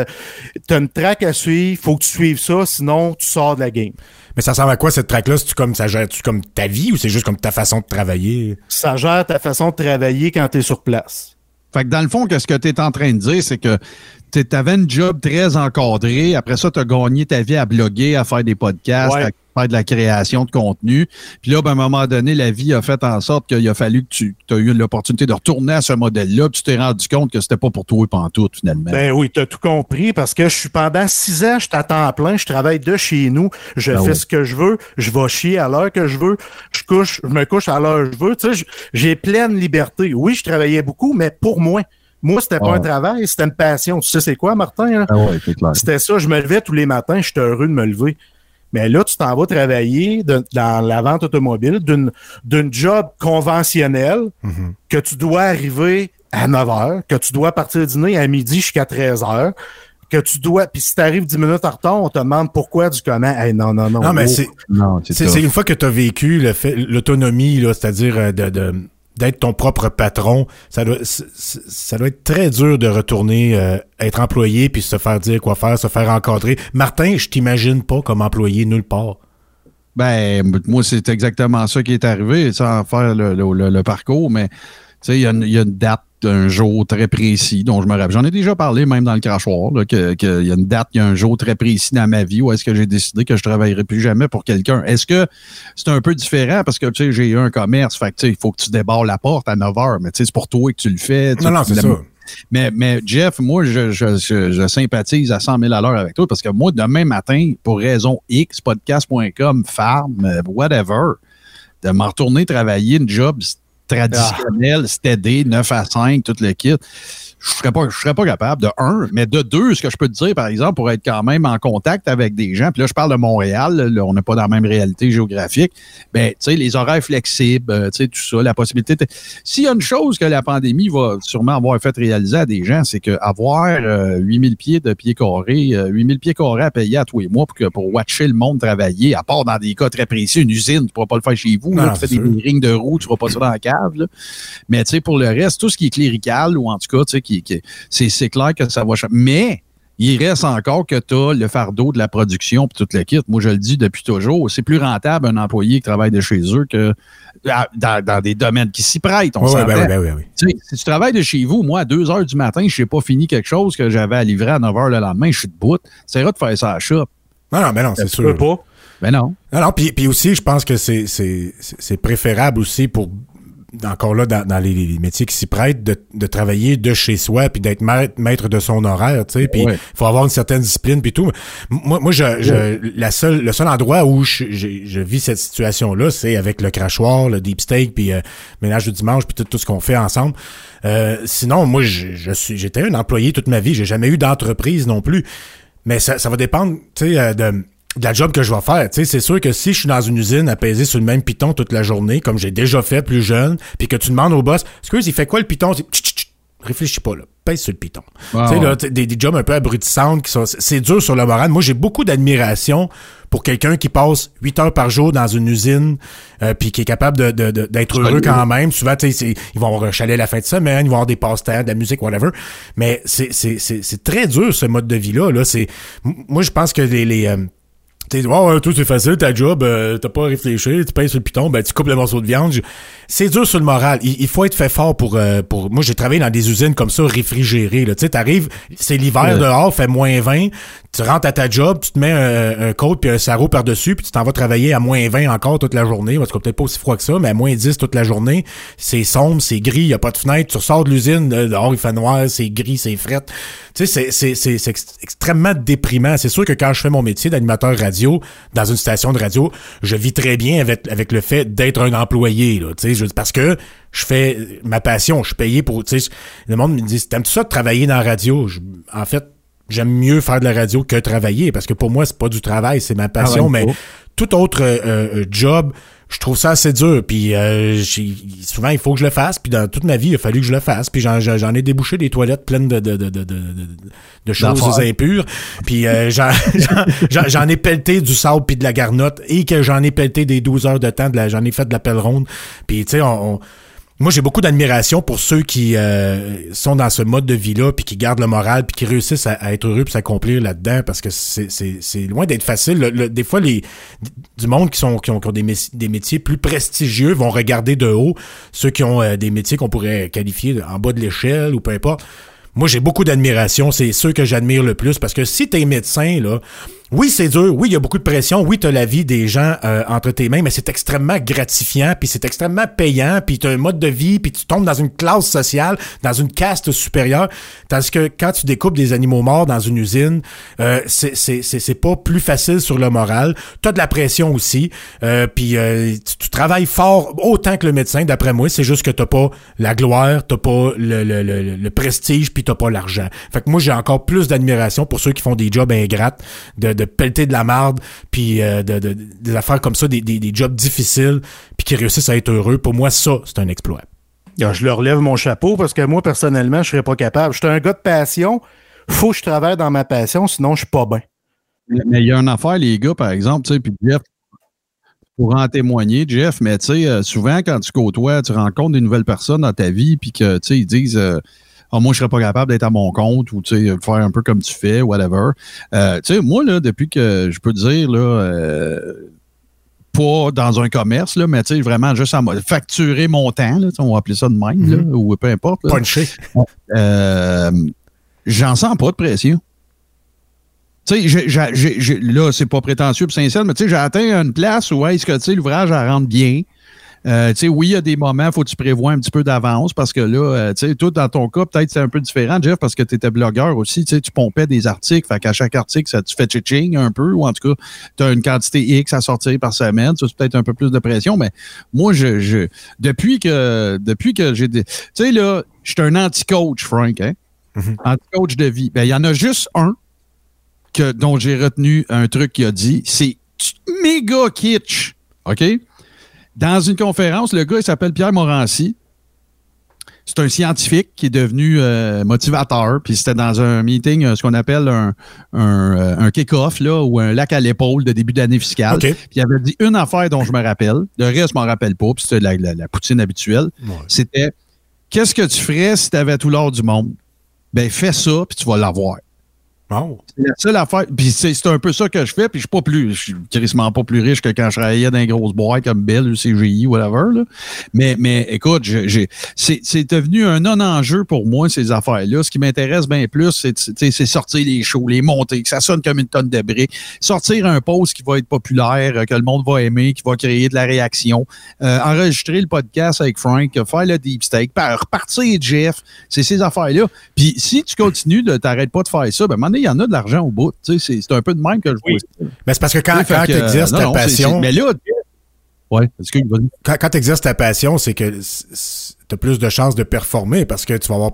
as, une track à suivre, faut que tu suives ça, sinon tu sors de la game. Mais ça ressemble à quoi cette track-là? C'est-tu comme, ça gère-tu comme ta vie ou c'est juste comme ta façon de travailler? Ça gère ta façon de travailler quand tu es sur place. Fait que dans le fond, qu'est-ce que tu es en train de dire, c'est que tu avais une job très encadré. Après ça, tu as gagné ta vie à bloguer, à faire des podcasts, Ouais. à faire de la création de contenu. Puis là, ben, à un moment donné, la vie a fait en sorte qu'il a fallu que tu as eu l'opportunité de retourner à ce modèle-là. Puis tu t'es rendu compte que c'était pas pour toi et pantoute, finalement. Ben oui, tu as tout compris parce que je suis pendant six ans, je t'attends plein, je travaille de chez nous, je Ah fais ce que je veux, je vais chier à l'heure que je veux, je couche, je me couche à l'heure que je veux, tu sais, j'ai pleine liberté. Oui, je travaillais beaucoup, mais pour moi. Moi, c'était pas Ah. un travail, c'était une passion. Tu sais c'est quoi, Martin? là? Ah ouais, c'est clair. C'était ça, je me levais tous les matins, j'étais heureux de me lever. Mais là, tu t'en vas travailler de- dans la vente automobile d'une d'une job conventionnelle que tu dois arriver à 9 heures, que tu dois partir dîner à midi jusqu'à 13 heures, que tu dois, puis si tu arrives 10 minutes en retard, on te demande pourquoi du comment. Hey, non, non, non. Non, mais oh. c'est, Non, c'est c'est, ça. c'est une fois que tu as vécu le fait, l'autonomie, là, c'est-à-dire euh, de, de- d'être ton propre patron, ça doit, ça être très dur de retourner euh, être employé puis se faire dire quoi faire, se faire encadrer. Martin, je t'imagine pas comme employé nulle part. Ben, moi, c'est exactement ça qui est arrivé, sans faire le, parcours, mais il y, a une- il y a une date d'un jour très précis dont je me rappelle. J'en ai déjà parlé même dans le crachoir, là, que- y a une date, il y a un jour très précis dans ma vie où est-ce que j'ai décidé que je travaillerai plus jamais pour quelqu'un. Est-ce que c'est un peu différent? Parce que, tu sais, j'ai eu un commerce, fait il faut que tu débarres la porte à 9 heures, mais tu sais, c'est pour toi que tu le fais. Non, non, c'est ça. mais, mais Jeff, moi, je, je, je, je sympathise à 100 000 à l'heure avec toi parce que moi, demain matin, pour raison X, podcast.com, farm, euh, whatever, de m'en retourner travailler une job traditionnelle, steady, 9 à 5, tout le kit, je serais pas, je serais pas capable, de un. Mais de deux, ce que je peux te dire, par exemple, pour être quand même en contact avec des gens, puis là, je parle de Montréal, là, on n'est pas dans la même réalité géographique, ben, tu sais, les horaires flexibles, euh, tu sais, tout ça, la possibilité. de- S'il y a une chose que la pandémie va sûrement avoir fait réaliser à des gens, c'est qu'avoir euh, 8000 pieds de pieds carrés, euh, 8000 pieds carrés à payer à tous les mois pour, que, pour watcher le monde travailler, à part dans des cas très précis, une usine, tu ne pourras pas le faire chez vous, Non, là, non, tu fais des rings de roues, tu ne feras pas ça dans la cave. là. Mais tu sais, pour le reste, tout ce qui est clérical, ou en tout cas, tu sais, qui, qui- c'est, c'est clair que ça va changer. Mais il reste encore que tu as le fardeau de la production puis tout le kit. Moi, je le dis depuis toujours, c'est plus rentable un employé qui travaille de chez eux que à- dans, dans des domaines qui s'y prêtent. On ben oui, ben oui, ben oui. Tu sais, si tu travailles de chez vous, moi, à 2 heures du matin, je n'ai pas fini quelque chose que j'avais à livrer à 9 heures le lendemain, je suis debout. C'est de faire ça à la shop. Non, non, mais non, c'est Tu peux sûr. pas. Ben non. Non, non, puis, puis aussi, je pense que c'est, c'est, c'est c'est préférable aussi pour, encore là, dans, dans les, les métiers qui s'y prêtent, de, de travailler de chez soi, puis d'être maître, maître de son horaire, tu sais, puis il Ouais. faut avoir une certaine discipline, puis tout. Moi, moi je, je, la seule, le seul endroit où je, je, je vis cette situation-là, c'est avec le crachoir, le deep steak, puis euh, ménage du dimanche, puis tout, tout ce qu'on fait ensemble. Euh, sinon, moi, je, je suis, j'étais un employé toute ma vie, j'ai jamais eu d'entreprise non plus. Mais ça, ça va dépendre, tu sais, euh, de, de la job que je vais faire. Tu sais, c'est sûr que si je suis dans une usine à peser sur le même piton toute la journée, comme j'ai déjà fait plus jeune, puis que tu demandes au boss, excuse, il fait quoi le piton? Réfléchis pas, là. Pèse sur le piton. Tu sais, là, des, des jobs un peu abrutissantes qui sont, c'est dur sur le moral. Moi, j'ai beaucoup d'admiration pour quelqu'un qui passe 8 heures par jour dans une usine, euh, puis qui est capable de, de- de- d'être heureux quand même. Souvent, tu sais, ils vont avoir un chalet la fin de semaine, ils vont avoir des passe-temps, de la musique, whatever. Mais c'est, c'est, c'est, c'est très dur, ce mode de vie-là, là. C'est, moi, je pense que les, les, euh, T'es ouais, tout c'est facile, ta job, euh, t'as pas à réfléchir, tu payes sur le piton, ben tu coupes le morceau de viande. Je- C'est dur sur le moral. Il, il faut être fait fort pour euh, pour. Moi, j'ai travaillé dans des usines comme ça réfrigérées. Là, tu sais, t'arrives, c'est l'hiver Ouais. dehors, fait moins 20, tu rentres à ta job, tu te mets un, un coat puis un sarrau par dessus, puis tu t'en vas travailler à moins 20 encore toute la journée. Parce que peut-être pas aussi froid que ça, mais à moins 10 toute la journée. C'est sombre, c'est gris, y a pas de fenêtre. Tu ressors de l'usine, euh, dehors il fait noir, c'est gris, c'est fret. Tu sais, c'est- c'est c'est- c'est ex- extrêmement déprimant. C'est sûr que quand je fais mon métier d'animateur radio dans une station de radio, je vis très bien avec, avec le fait d'être un employé. Là, tu sais, je- parce que je fais ma passion, je suis payé pour. tu sais, Le monde me dit T'aimes-tu ça de travailler dans la radio? Je- en fait, j'aime mieux faire de la radio que travailler parce que pour moi, c'est pas du travail, c'est ma passion. Travaille mais tout autre euh, euh, job, je trouve ça assez dur. Puis euh, souvent, il faut que je le fasse. Puis dans toute ma vie, il a fallu que je le fasse. Puis j'en, ai débouché des toilettes pleines de, de, de, de, de, choses impures. Puis euh, j'en, j'en, j'en- j'en ai pelleté du sable puis de la garnotte et que j'en ai pelleté des 12 heures de temps. De la, j'en ai fait de la pelle ronde. Puis tu sais, on, on- moi, j'ai beaucoup d'admiration pour ceux qui euh, sont dans ce mode de vie-là, puis qui gardent le moral, puis qui réussissent à, être heureux, puis s'accomplir là-dedans, parce que c'est, loin d'être facile. Le- le- des fois, les du monde qui sont qui ont, qui ont des métiers plus prestigieux vont regarder de haut ceux qui ont euh, des métiers qu'on pourrait qualifier en bas de l'échelle ou peu importe. Moi, j'ai beaucoup d'admiration. C'est ceux que j'admire le plus parce que si t'es médecin, là, oui, c'est dur. Oui, il y a beaucoup de pression. Oui, t'as la vie des gens euh, entre tes mains, mais c'est extrêmement gratifiant, puis c'est extrêmement payant, puis t'as un mode de vie, puis tu tombes dans une classe sociale, dans une caste supérieure. Tandis que quand tu découpes des animaux morts dans une usine, euh, c'est pas plus facile sur le moral. T'as de la pression aussi, euh, puis euh, tu, tu travailles fort autant que le médecin, d'après moi. C'est juste que t'as pas la gloire, t'as pas le, le, le, le prestige, puis t'as pas l'argent. Fait que moi, j'ai encore plus d'admiration pour ceux qui font des jobs ingrates, de, de pelleter de la marde, puis euh, de, de- des affaires comme ça, des, des, des jobs difficiles, puis qui réussissent à être heureux. Pour moi, ça, c'est un exploit. Ah, je leur lève mon chapeau parce que moi, personnellement, je serais pas capable. Je suis un gars de passion. Faut que je travaille dans ma passion, sinon je suis pas bien. Mais il y a une affaire, les gars, par exemple, tu sais, puis Jeff, pour en témoigner, Jeff, mais tu sais, euh, souvent, quand tu côtoies, tu rencontres des nouvelles personnes dans ta vie, puis que, tu sais, ils disent, euh, Ah, moi, je serais pas capable d'être à mon compte, ou, sais, faire un peu comme tu fais, whatever. Euh, tu sais, moi, là, depuis que je peux te dire, là, euh, pas dans un commerce, là, mais vraiment juste à facturer mon temps, là, on va appeler ça de même, là, ou peu importe. là. Punché. Euh, j'en sens pas de pression. Tu sais, là, c'est pas prétentieux pour sincère, mais tu sais, j'ai atteint une place où est-ce que, tu sais, l'ouvrage, elle rentre bien. Euh, tu sais, oui, il y a des moments, faut que tu prévois un petit peu d'avance parce que là, euh, tu sais, toi, dans ton cas, peut-être c'est un peu différent, Jeff, parce que tu étais blogueur aussi, tu sais, tu pompais des articles, fait qu'à chaque article, ça, tu fais ching un peu, ou en tout cas, tu as une quantité X à sortir par semaine, ça, c'est peut-être un peu plus de pression, mais moi, je, je depuis que, depuis que j'ai des, tu sais, là, je suis un anti-coach, Frank, hein? Anti-coach de vie. Ben, il y en a juste un que, dont j'ai retenu un truc qu'il a dit. C'est méga kitsch. OK? Dans une conférence, le gars, il s'appelle Pierre Morancy. C'est un scientifique qui est devenu euh, motivateur. Puis c'était dans un meeting, euh, ce qu'on appelle un, un, euh, un kick-off, là, ou un lac à l'épaule de début d'année fiscale. Puis il avait dit une affaire dont je me rappelle. Le reste, je m'en rappelle pas. Puis c'était la, la- la poutine habituelle. C'était qu'est-ce que tu ferais si tu avais tout l'or du monde? Ben, fais ça, puis tu vas l'avoir. C'est la seule affaire. Puis c'est un peu ça que je fais. Puis je suis pas plus. Je suis pas plus riche que quand je travaillais dans une grosse boîte comme Bell ou CGI, whatever. Là. Mais, mais écoute, c'est devenu un non-enjeu pour moi, ces affaires-là. Ce qui m'intéresse bien plus, c'est sortir les shows, les monter, que ça sonne comme une tonne de briques, sortir un post qui va être populaire, que le monde va aimer, qui va créer de la réaction, euh, enregistrer le podcast avec Frank, faire le deep steak, par- repartir Jeff. C'est ces affaires-là. Puis si tu continues de t'arrêtes pas de faire ça, ben, donné, il y en a de l'argent au bout. Tu sais, C'est c'est un peu de même que je vois ça. Ben, c'est parce que quand, Tu quand t'exerces euh, ta non, non, c'est- passion, c'est- Mais là, ouais, que quand, quand t'exerces ta passion, c'est que c- t'as plus de chances de performer parce que tu vas avoir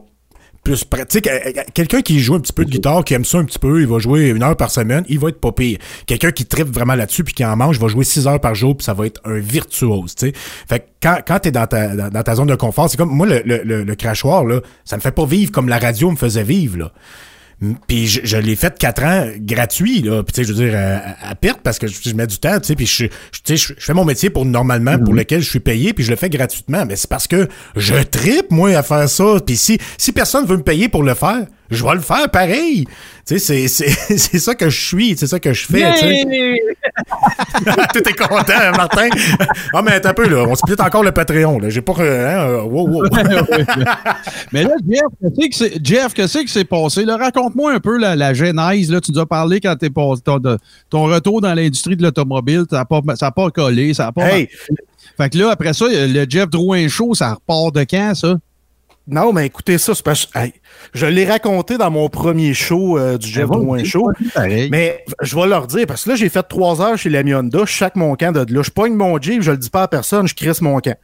plus pratique. Quelqu'un qui joue un petit peu de guitare, qui aime ça un petit peu, il va jouer une heure par semaine, il va être pas pire. Quelqu'un qui tripe vraiment là-dessus puis qui en mange, va jouer six heures par jour puis ça va être un virtuose, tu sais. Fait que quand, quand t'es dans ta, dans, dans ta zone de confort, c'est comme, moi, le, le, le, le crachoir, là, ça me fait pas vivre comme la radio me faisait vivre, là. Puis je, je l'ai fait quatre ans gratuit, là. Puis tu sais, je veux dire, à, à perte parce que je, je mets du temps, tu sais. Puis je, je, tu sais, je, je fais mon métier pour normalement pour lequel je suis payé, puis je le fais gratuitement. Mais c'est parce que je tripe moi à faire ça. Puis si si personne veut me payer pour le faire, je vais le faire pareil. Tu sais, c'est c'est c'est ça que je suis, c'est ça que je fais. Tout est content, hein, Martin? Ah mais attends un peu là, on split encore le Patreon. Là, j'ai pas, euh, hein, wow, wow. Mais là, Jeff, qu'est-ce que c'est- Jeff, qu'est-ce qui s'est passé? Là, raconte-moi un peu la, la genèse. Là, tu nous as parlé quand t'es passé, ton, de- ton retour dans l'industrie de l'automobile, ça n'a pas, pas collé, ça a pas. Hey, Fait que là, après ça, le Jeff Drouin Show, ça repart de quand, ça? Non, mais écoutez ça, c'est parce que hey, je l'ai raconté dans mon premier show euh, du Jeff Drouin Show. Mais je vais leur dire, parce que là, j'ai fait trois heures chez la je chaque mon camp de là. Je pogne mon Jeep, je le dis pas à personne, je crisse mon camp.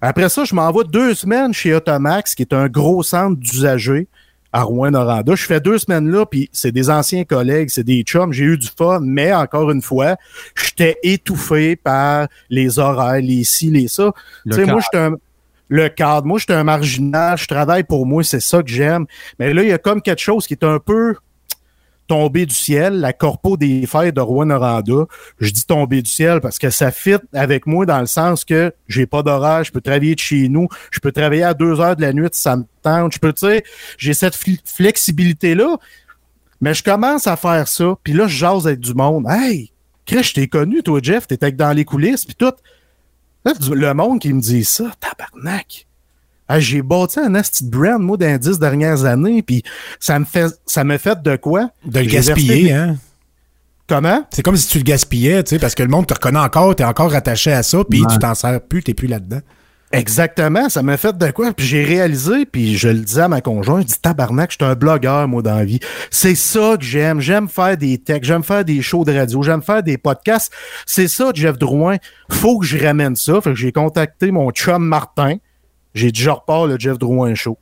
Après ça, je m'envoie deux semaines chez Automax, qui est un gros centre d'usagers à Rouen-Noranda. Je fais deux semaines là, puis c'est des anciens collègues, c'est des chums, j'ai eu du fun, mais encore une fois, j'étais étouffé par les horaires, les ci, les ça. Le Tu sais, moi, j'étais un... Le cadre, moi, j'étais un marginal, je travaille pour moi, c'est ça que j'aime. Mais là, il y a comme quelque chose qui est un peu tombé du ciel, la corpo des fêtes de Rouen-Noranda. Je dis tombé du ciel parce que ça fit avec moi dans le sens que j'ai pas d'horaire, je peux travailler de chez nous, je peux travailler à deux heures de la nuit si ça me tente, je peux, j'ai cette fl- flexibilité-là. Mais je commence à faire ça, puis là, je jase avec du monde. Hey, Chris, je t'ai connu, toi, Jeff, t'étais dans les coulisses, puis tout. Là, le monde qui me dit ça, tabarnak. Ah, j'ai bâti un asti brand, moi, dans les dix dernières années, puis ça me fait, ça me fait de quoi? De le gaspiller, hein. Comment? C'est comme si tu le gaspillais, tu sais, parce que le monde te reconnaît encore, t'es encore attaché à ça, puis tu t'en sers plus, t'es plus là-dedans. Exactement, ça m'a fait de quoi? Puis j'ai réalisé, puis je le disais à ma conjointe, je dis tabarnak, je suis un blogueur, moi, dans la vie. C'est ça que j'aime. J'aime faire des textes, j'aime faire des shows de radio, j'aime faire des podcasts. C'est ça, Jeff Drouin. Faut que je ramène ça. Fait que j'ai contacté mon chum Martin. J'ai dit, je repars le Jeff Drouin Show.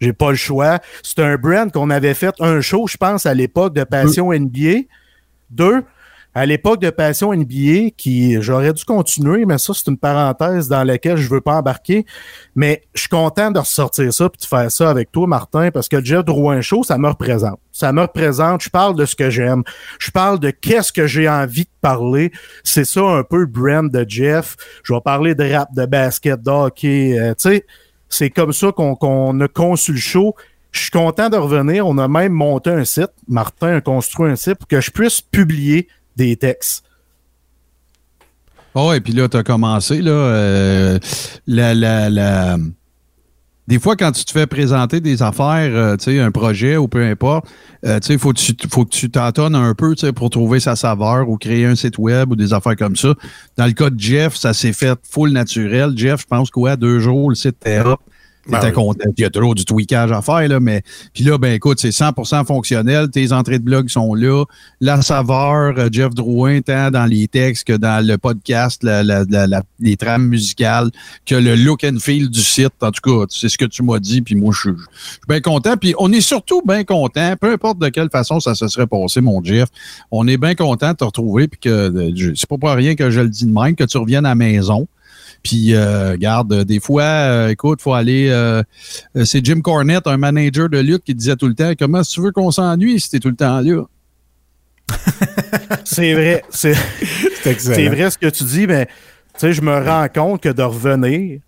J'ai pas le choix. C'est un brand qu'on avait fait un show, je pense, à l'époque de Passion NBA. Deux, à l'époque de Passion NBA, qui j'aurais dû continuer, mais ça, c'est une parenthèse dans laquelle je veux pas embarquer. Mais je suis content de ressortir ça puis de faire ça avec toi, Martin, parce que Jeff Drouin Show, ça me représente. Ça me représente. Je parle de ce que j'aime. Je parle de qu'est-ce que j'ai envie de parler. C'est ça un peu le brand de Jeff. Je vais parler de rap, de basket, de hockey. euh, tu sais, c'est comme ça qu'on qu'on a conçu le show. Je suis content de revenir. On a même monté un site. Martin a construit un site pour que je puisse publier des textes. Oh, et puis là, tu as commencé, là, euh, la, la, la- Des fois, quand tu te fais présenter des affaires, euh, tu sais, un projet ou peu importe, euh, tu sais, faut, que tu- t'entonnes un peu, tu pour trouver sa saveur ou créer un site web ou des affaires comme ça. Dans le cas de Jeff, ça s'est fait full naturel. Jeff, je pense quoi, deux jours, le site était up. Ben T'étais oui. content. Il y a toujours du tweakage à faire, là, mais puis là, ben écoute, c'est 100% fonctionnel. Tes entrées de blog sont là. La saveur, euh, Jeff Drouin, tant dans les textes que dans le podcast, la- la- la- les trames musicales, que le look and feel du site. En tout cas, c'est ce que tu m'as dit, puis moi, je suis je suis bien content. Puis on est surtout bien content, peu importe de quelle façon ça se serait passé, mon Jeff. On est bien content de te retrouver, puis que euh, c'est pas pour rien que je le dis de même, que tu reviennes à la maison. Puis, euh, garde, euh, des fois, euh, écoute, faut aller. euh, euh, c'est Jim Cornette, un manager de lutte, qui disait tout le temps Comment tu veux qu'on s'ennuie si t'es tout le temps là? C'est vrai. C'est C'est excellent. c'est vrai ce que tu dis, mais tu sais, je me rends compte que de revenir,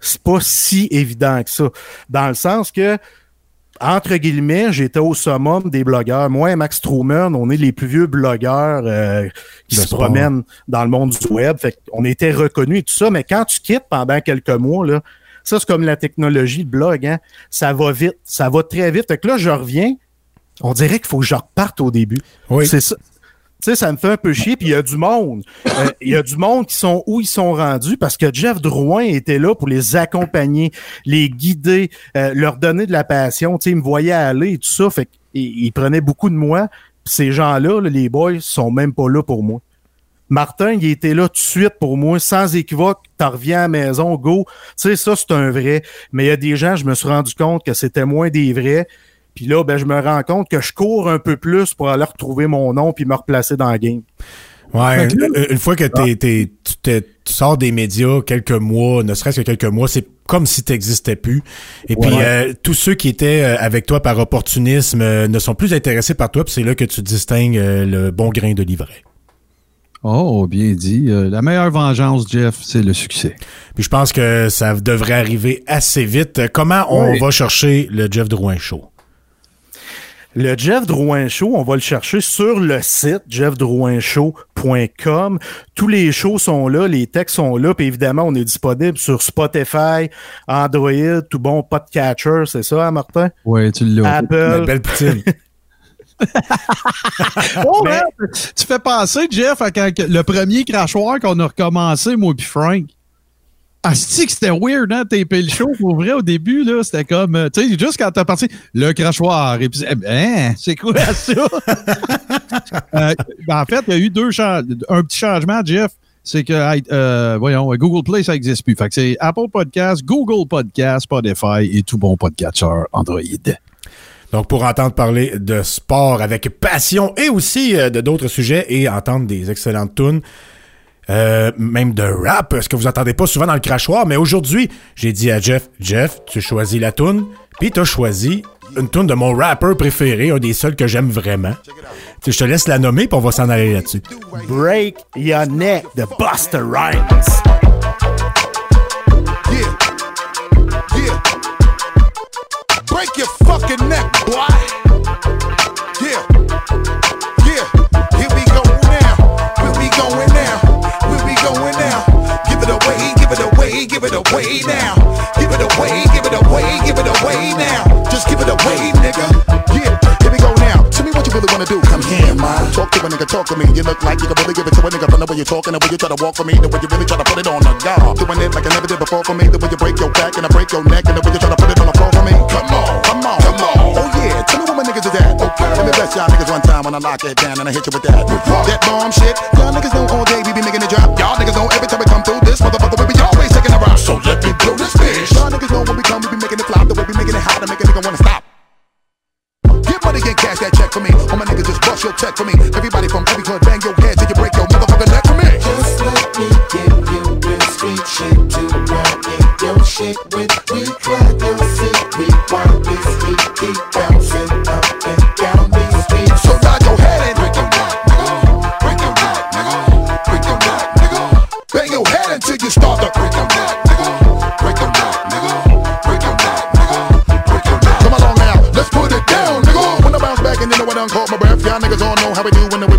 c'est pas si évident que ça. Dans le sens que, entre guillemets, j'étais au summum des blogueurs. Moi et Max Truman, on est les plus vieux blogueurs euh, qui De se sport. promènent dans le monde du web. Fait on était reconnus et tout ça, mais quand tu quittes pendant quelques mois, là, ça, c'est comme la technologie de blog, hein. Ça va vite, ça va très vite. Fait que là, je reviens, on dirait qu'il faut que je reparte au début. Oui. C'est ça. Ça me fait un peu chier, puis il y a du monde. Euh, Il y a du monde qui sont où ils sont rendus parce que Jeff Drouin était là pour les accompagner, les guider, euh, leur donner de la passion. Tu sais, ils me voyaient aller et tout ça. Fait qu'ils ils prenaient beaucoup de moi. Ces gens-là, là, les boys, sont même pas là pour moi. Martin, il était là tout de suite pour moi, sans équivoque. T'en reviens à la maison, go. Tu sais, ça, c'est un vrai. Mais il y a des gens, je me suis rendu compte que c'était moins des vrais. Puis là, ben, je me rends compte que je cours un peu plus pour aller retrouver mon nom puis me replacer dans le game. Ouais, une, une fois que t'es, t'es- tu, t'es- tu sors des médias quelques mois, ne serait-ce que quelques mois, c'est comme si t'existais plus. Et puis euh, tous ceux qui étaient euh, avec toi par opportunisme euh, ne sont plus intéressés par toi, puis c'est là que tu distingues euh, le bon grain de livret. Oh, bien dit. Euh, la meilleure vengeance, Jeff, c'est le succès. Puis je pense que ça devrait arriver assez vite. Euh, Comment on Oui. va chercher le Jeff Drouin Show? Le Jeff Drouin Show, on va le chercher sur le site jeffdrouinshow.com. Tous les shows sont là, les textes sont là, puis évidemment, on est disponible sur Spotify, Android, tout bon podcatcher, c'est ça, hein, Martin? Oui, tu l'as. La Apple. belle poutine. Oh, man, Tu fais penser, Jeff, à quand le premier crachoir qu'on a recommencé, moi puis Frank. Asti que c'était weird, hein, taper le show. Pour vrai, au début, là, c'était comme, euh, tu sais, juste quand t'as parti, le crachoir, et puis, hein, c'est quoi ça? Euh, ben, en fait, il y a eu deux un petit changement, Jeff. C'est que, euh, voyons, Google Play, ça n'existe plus. Fait que c'est Apple Podcast, Google Podcast, Spotify et tout bon podcatcher Android. Donc, pour entendre parler de sport avec passion et aussi de d'autres sujets et entendre des excellentes tunes, euh, même de rap, ce que vous entendez pas souvent dans le crachoir, mais aujourd'hui, j'ai dit à Jeff, Jeff, tu choisis la tune, puis t'as choisi une tune de mon rapper préféré, un des seuls que j'aime vraiment. Tu sais, Je te laisse la nommer, puis on va s'en aller là-dessus. Break Your Neck de Buster Rhymes. Yeah. Yeah. Break your fucking neck, boy. Give it away now. Give it away, give it away, give it away now. Just give it away, nigga. Yeah. Here we go now. Tell me what you really wanna do. Come here, man. Talk to a nigga, talk to me. You look like you can really give it to a nigga from the way you're talking, the way you try to walk for me, the way you really try to put it on the guard. Doing it like I never did before for me, the way you break your back and I break your neck, and the way you try to put it on the floor for me. Come on, come on, come on. Oh yeah, tell me what my niggas is at. Okay. Let me bless y'all niggas one time when I lock it down and I hit you with that. That bomb shit. Y'all niggas know all day we be making it drop. Y'all niggas know every time we come through this motherfucker, we be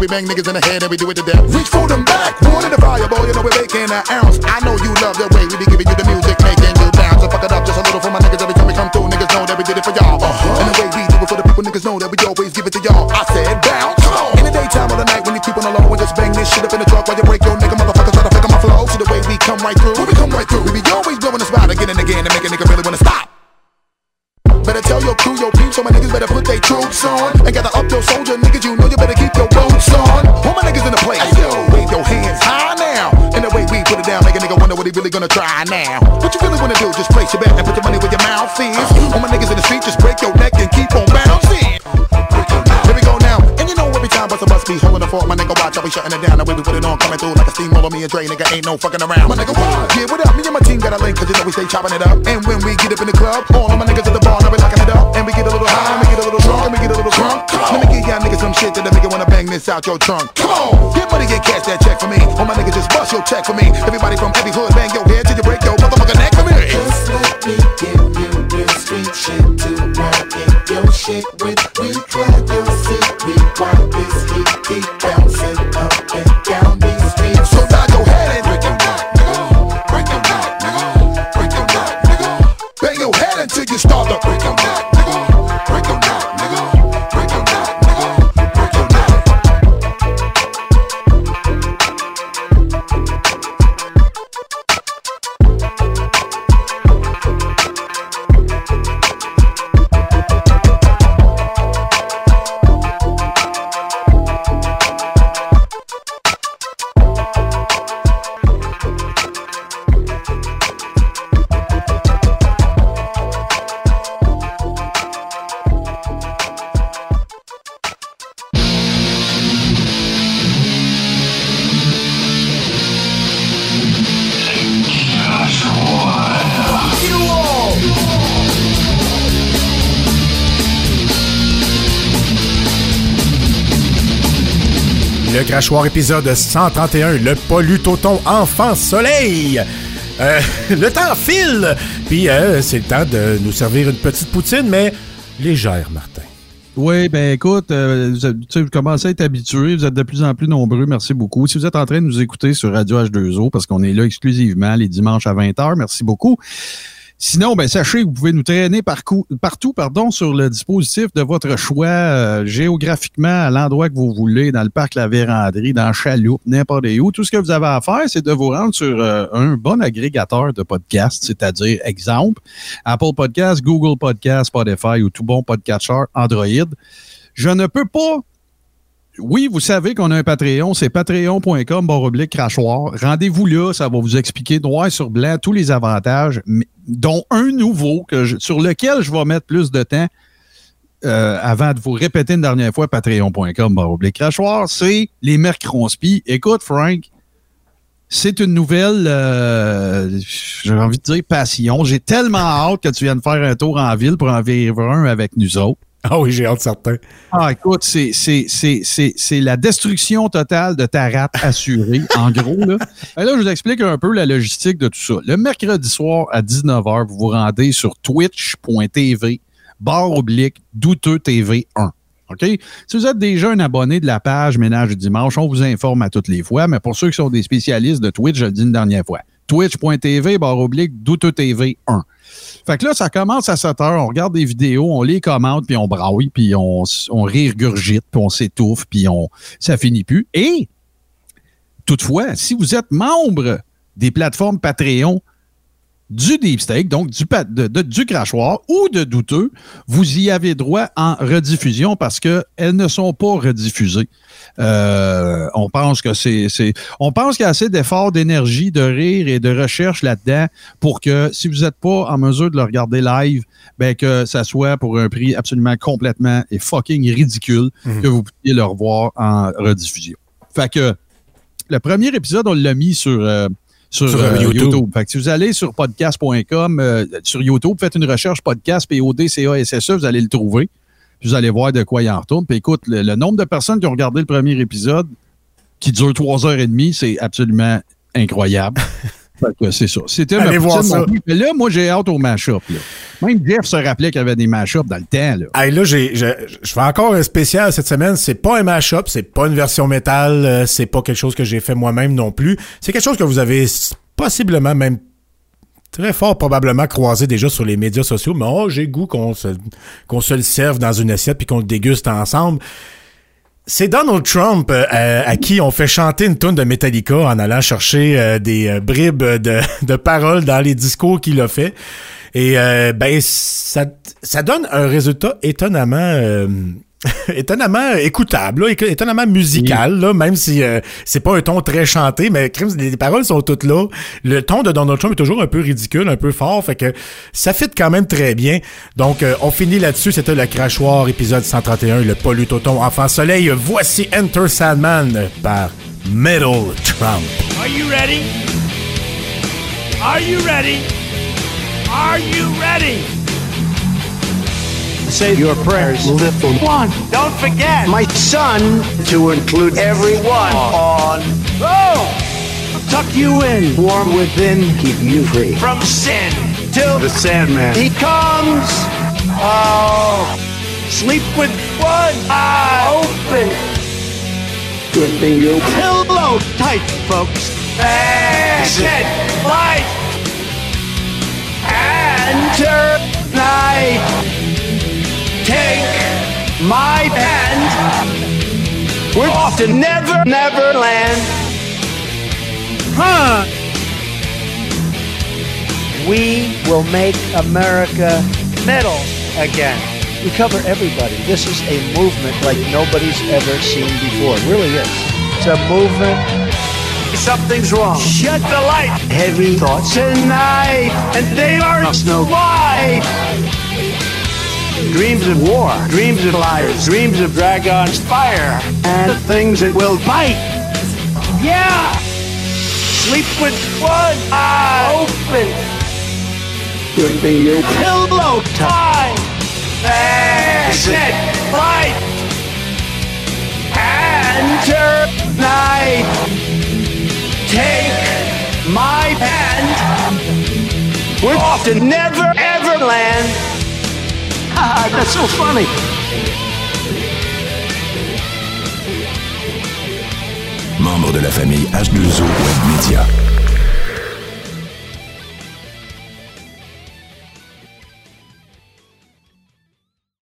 we bang niggas in the head and we do it to death. Reach for them back, one in the fire, boy, you know we're making an ounce. I know you love the way we be giving you no fucking around. My nigga, what? Yeah, what up? Me and my team got a link, cause you know we stay chopping it up. And when we get up in the club, all of my niggas at the bar, now we locking it up. And we get a little high, and we get a little drunk, and we get a little drunk. Let me give y'all niggas some shit that'll make you wanna bang this out your trunk. Come on, get money, get cash that check for me. All my niggas just bust your check for me. Everybody from every hood, bang your head till you break your motherfucking neck for me. Just let me give you real street shit to rock in your shit with. Le crachoir épisode 131, le pollutoton enfant soleil. Euh, le temps file, puis euh, c'est le temps de nous servir une petite poutine, mais légère, Martin. Oui, ben écoute, euh, vous, sais, vous commencez à être habitués, vous êtes de plus en plus nombreux, merci beaucoup. Si vous êtes en train de nous écouter sur Radio H2O, parce qu'on est là exclusivement les dimanches à 20h, merci beaucoup. Sinon, ben sachez que vous pouvez nous traîner partout pardon, sur le dispositif de votre choix, euh, géographiquement à l'endroit que vous voulez, dans le parc La Vérandrie, dans Chaloupe, n'importe où. Tout ce que vous avez à faire, c'est de vous rendre sur euh, un bon agrégateur de podcasts, c'est-à-dire, exemple, Apple Podcasts, Google Podcasts, Spotify ou tout bon podcatcher Android. Je ne peux pas oui, vous savez qu'on a un Patreon, c'est patreon.com oblique crachoir. Rendez-vous là, ça va vous expliquer noir sur blanc tous les avantages, dont un nouveau sur lequel je vais mettre plus de temps euh, avant de vous répéter une dernière fois patreon.com oblique crachoir, c'est les mercronspi. Écoute, Frank, c'est une nouvelle, euh, j'ai envie de dire passion. J'ai tellement hâte que tu viennes faire un tour en ville pour en vivre un avec nous autres. Ah oui, j'ai hâte certain. Ah, écoute, c'est, c'est, c'est, c'est, la destruction totale de ta rate assurée, en gros. Là. Et là, je vous explique un peu la logistique de tout ça. Le mercredi soir à 19h, vous vous rendez sur twitch.tv, barre oblique, douteux TV 1. OK? Si vous êtes déjà un abonné de la page Ménage du dimanche, on vous informe à toutes les fois, mais pour ceux qui sont des spécialistes de Twitch, je le dis une dernière fois. Twitch.tv, barre oblique, douteux TV 1. Fait que là, ça commence à 7 heures, on regarde des vidéos, on les commente, puis on braille, puis on, on régurgite, puis on s'étouffe, puis on, ça finit plus. Et, toutefois, si vous êtes membre des plateformes Patreon du Deep Steak, donc du, de- de- du crachoir ou de douteux, vous y avez droit en rediffusion parce qu'elles ne sont pas rediffusées. Euh, on pense que c'est, on pense qu'il y a assez d'efforts, d'énergie, de rire et de recherche là-dedans pour que si vous n'êtes pas en mesure de le regarder live, ben que ça soit pour un prix absolument complètement et fucking ridicule que vous puissiez le revoir en rediffusion. Fait que le premier épisode, on l'a mis sur, euh, sur, Sur, euh, euh, YouTube. YouTube. Fait que si vous allez sur podcast.com, euh, sur YouTube, faites une recherche podcast P-O-D-C-A-S-S-E, vous allez le trouver. Puis vous allez voir de quoi il en retourne. Puis écoute, le, le nombre de personnes qui ont regardé le premier épisode, qui dure trois heures et demie, c'est absolument incroyable. C'est ça. C'était ma voir ça. Mais là, moi, j'ai hâte au mash-up. Même Jeff se rappelait qu'il y avait des mash-ups dans le temps. Là. Hey, là, j'ai, je, je fais encore un spécial cette semaine. C'est pas un mash-up, c'est pas une version métal, euh, c'est pas quelque chose que j'ai fait moi-même non plus. C'est quelque chose que vous avez possiblement même très fort probablement croisé déjà sur les médias sociaux, mais oh, j'ai goût qu'on se, qu'on se le serve dans une assiette puis qu'on le déguste ensemble. C'est Donald Trump euh, à, qui on fait chanter une tune de Metallica en allant chercher euh, des euh, bribes de, paroles dans les discours qu'il a fait. Et ben ça, ça donne un résultat étonnamment étonnamment écoutable, là, étonnamment musical, là, même si euh, c'est pas un ton très chanté, mais les paroles sont toutes là. Le ton de Donald Trump est toujours un peu ridicule, un peu fort, fait que ça fit quand même très bien. Donc euh, on finit là-dessus, c'était le crachoir épisode 131, le pollutoton enfant soleil. Voici Enter Sandman par Metal Trump. Are you ready? Are you ready? Are you ready? Say your prayers. Little one. Don't forget. My son to include everyone on. Oh! Tuck you in. Warm within. Keep you free. From sin. Till the Sandman. He comes. Oh. Sleep with one eye open. Good thing you pillow tight, folks. Action! Light! Enter night. Take my hand. We're off to Never, Never Land. Huh? We will make America metal again. We cover everybody. This is a movement like nobody's ever seen before. It really is. It's a movement. Something's wrong. Shut the light! Heavy thoughts tonight, and they are oh, snow white. Dreams of war, dreams of liars, dreams of dragons, fire, and things that will bite. Yeah! Sleep with one eye open. Good thing you pillow time. Action! Light! And winter night. Take my hand. We're off to Never Ever Land. Ah, that's so funny. Membre de la famille H2O Web Media.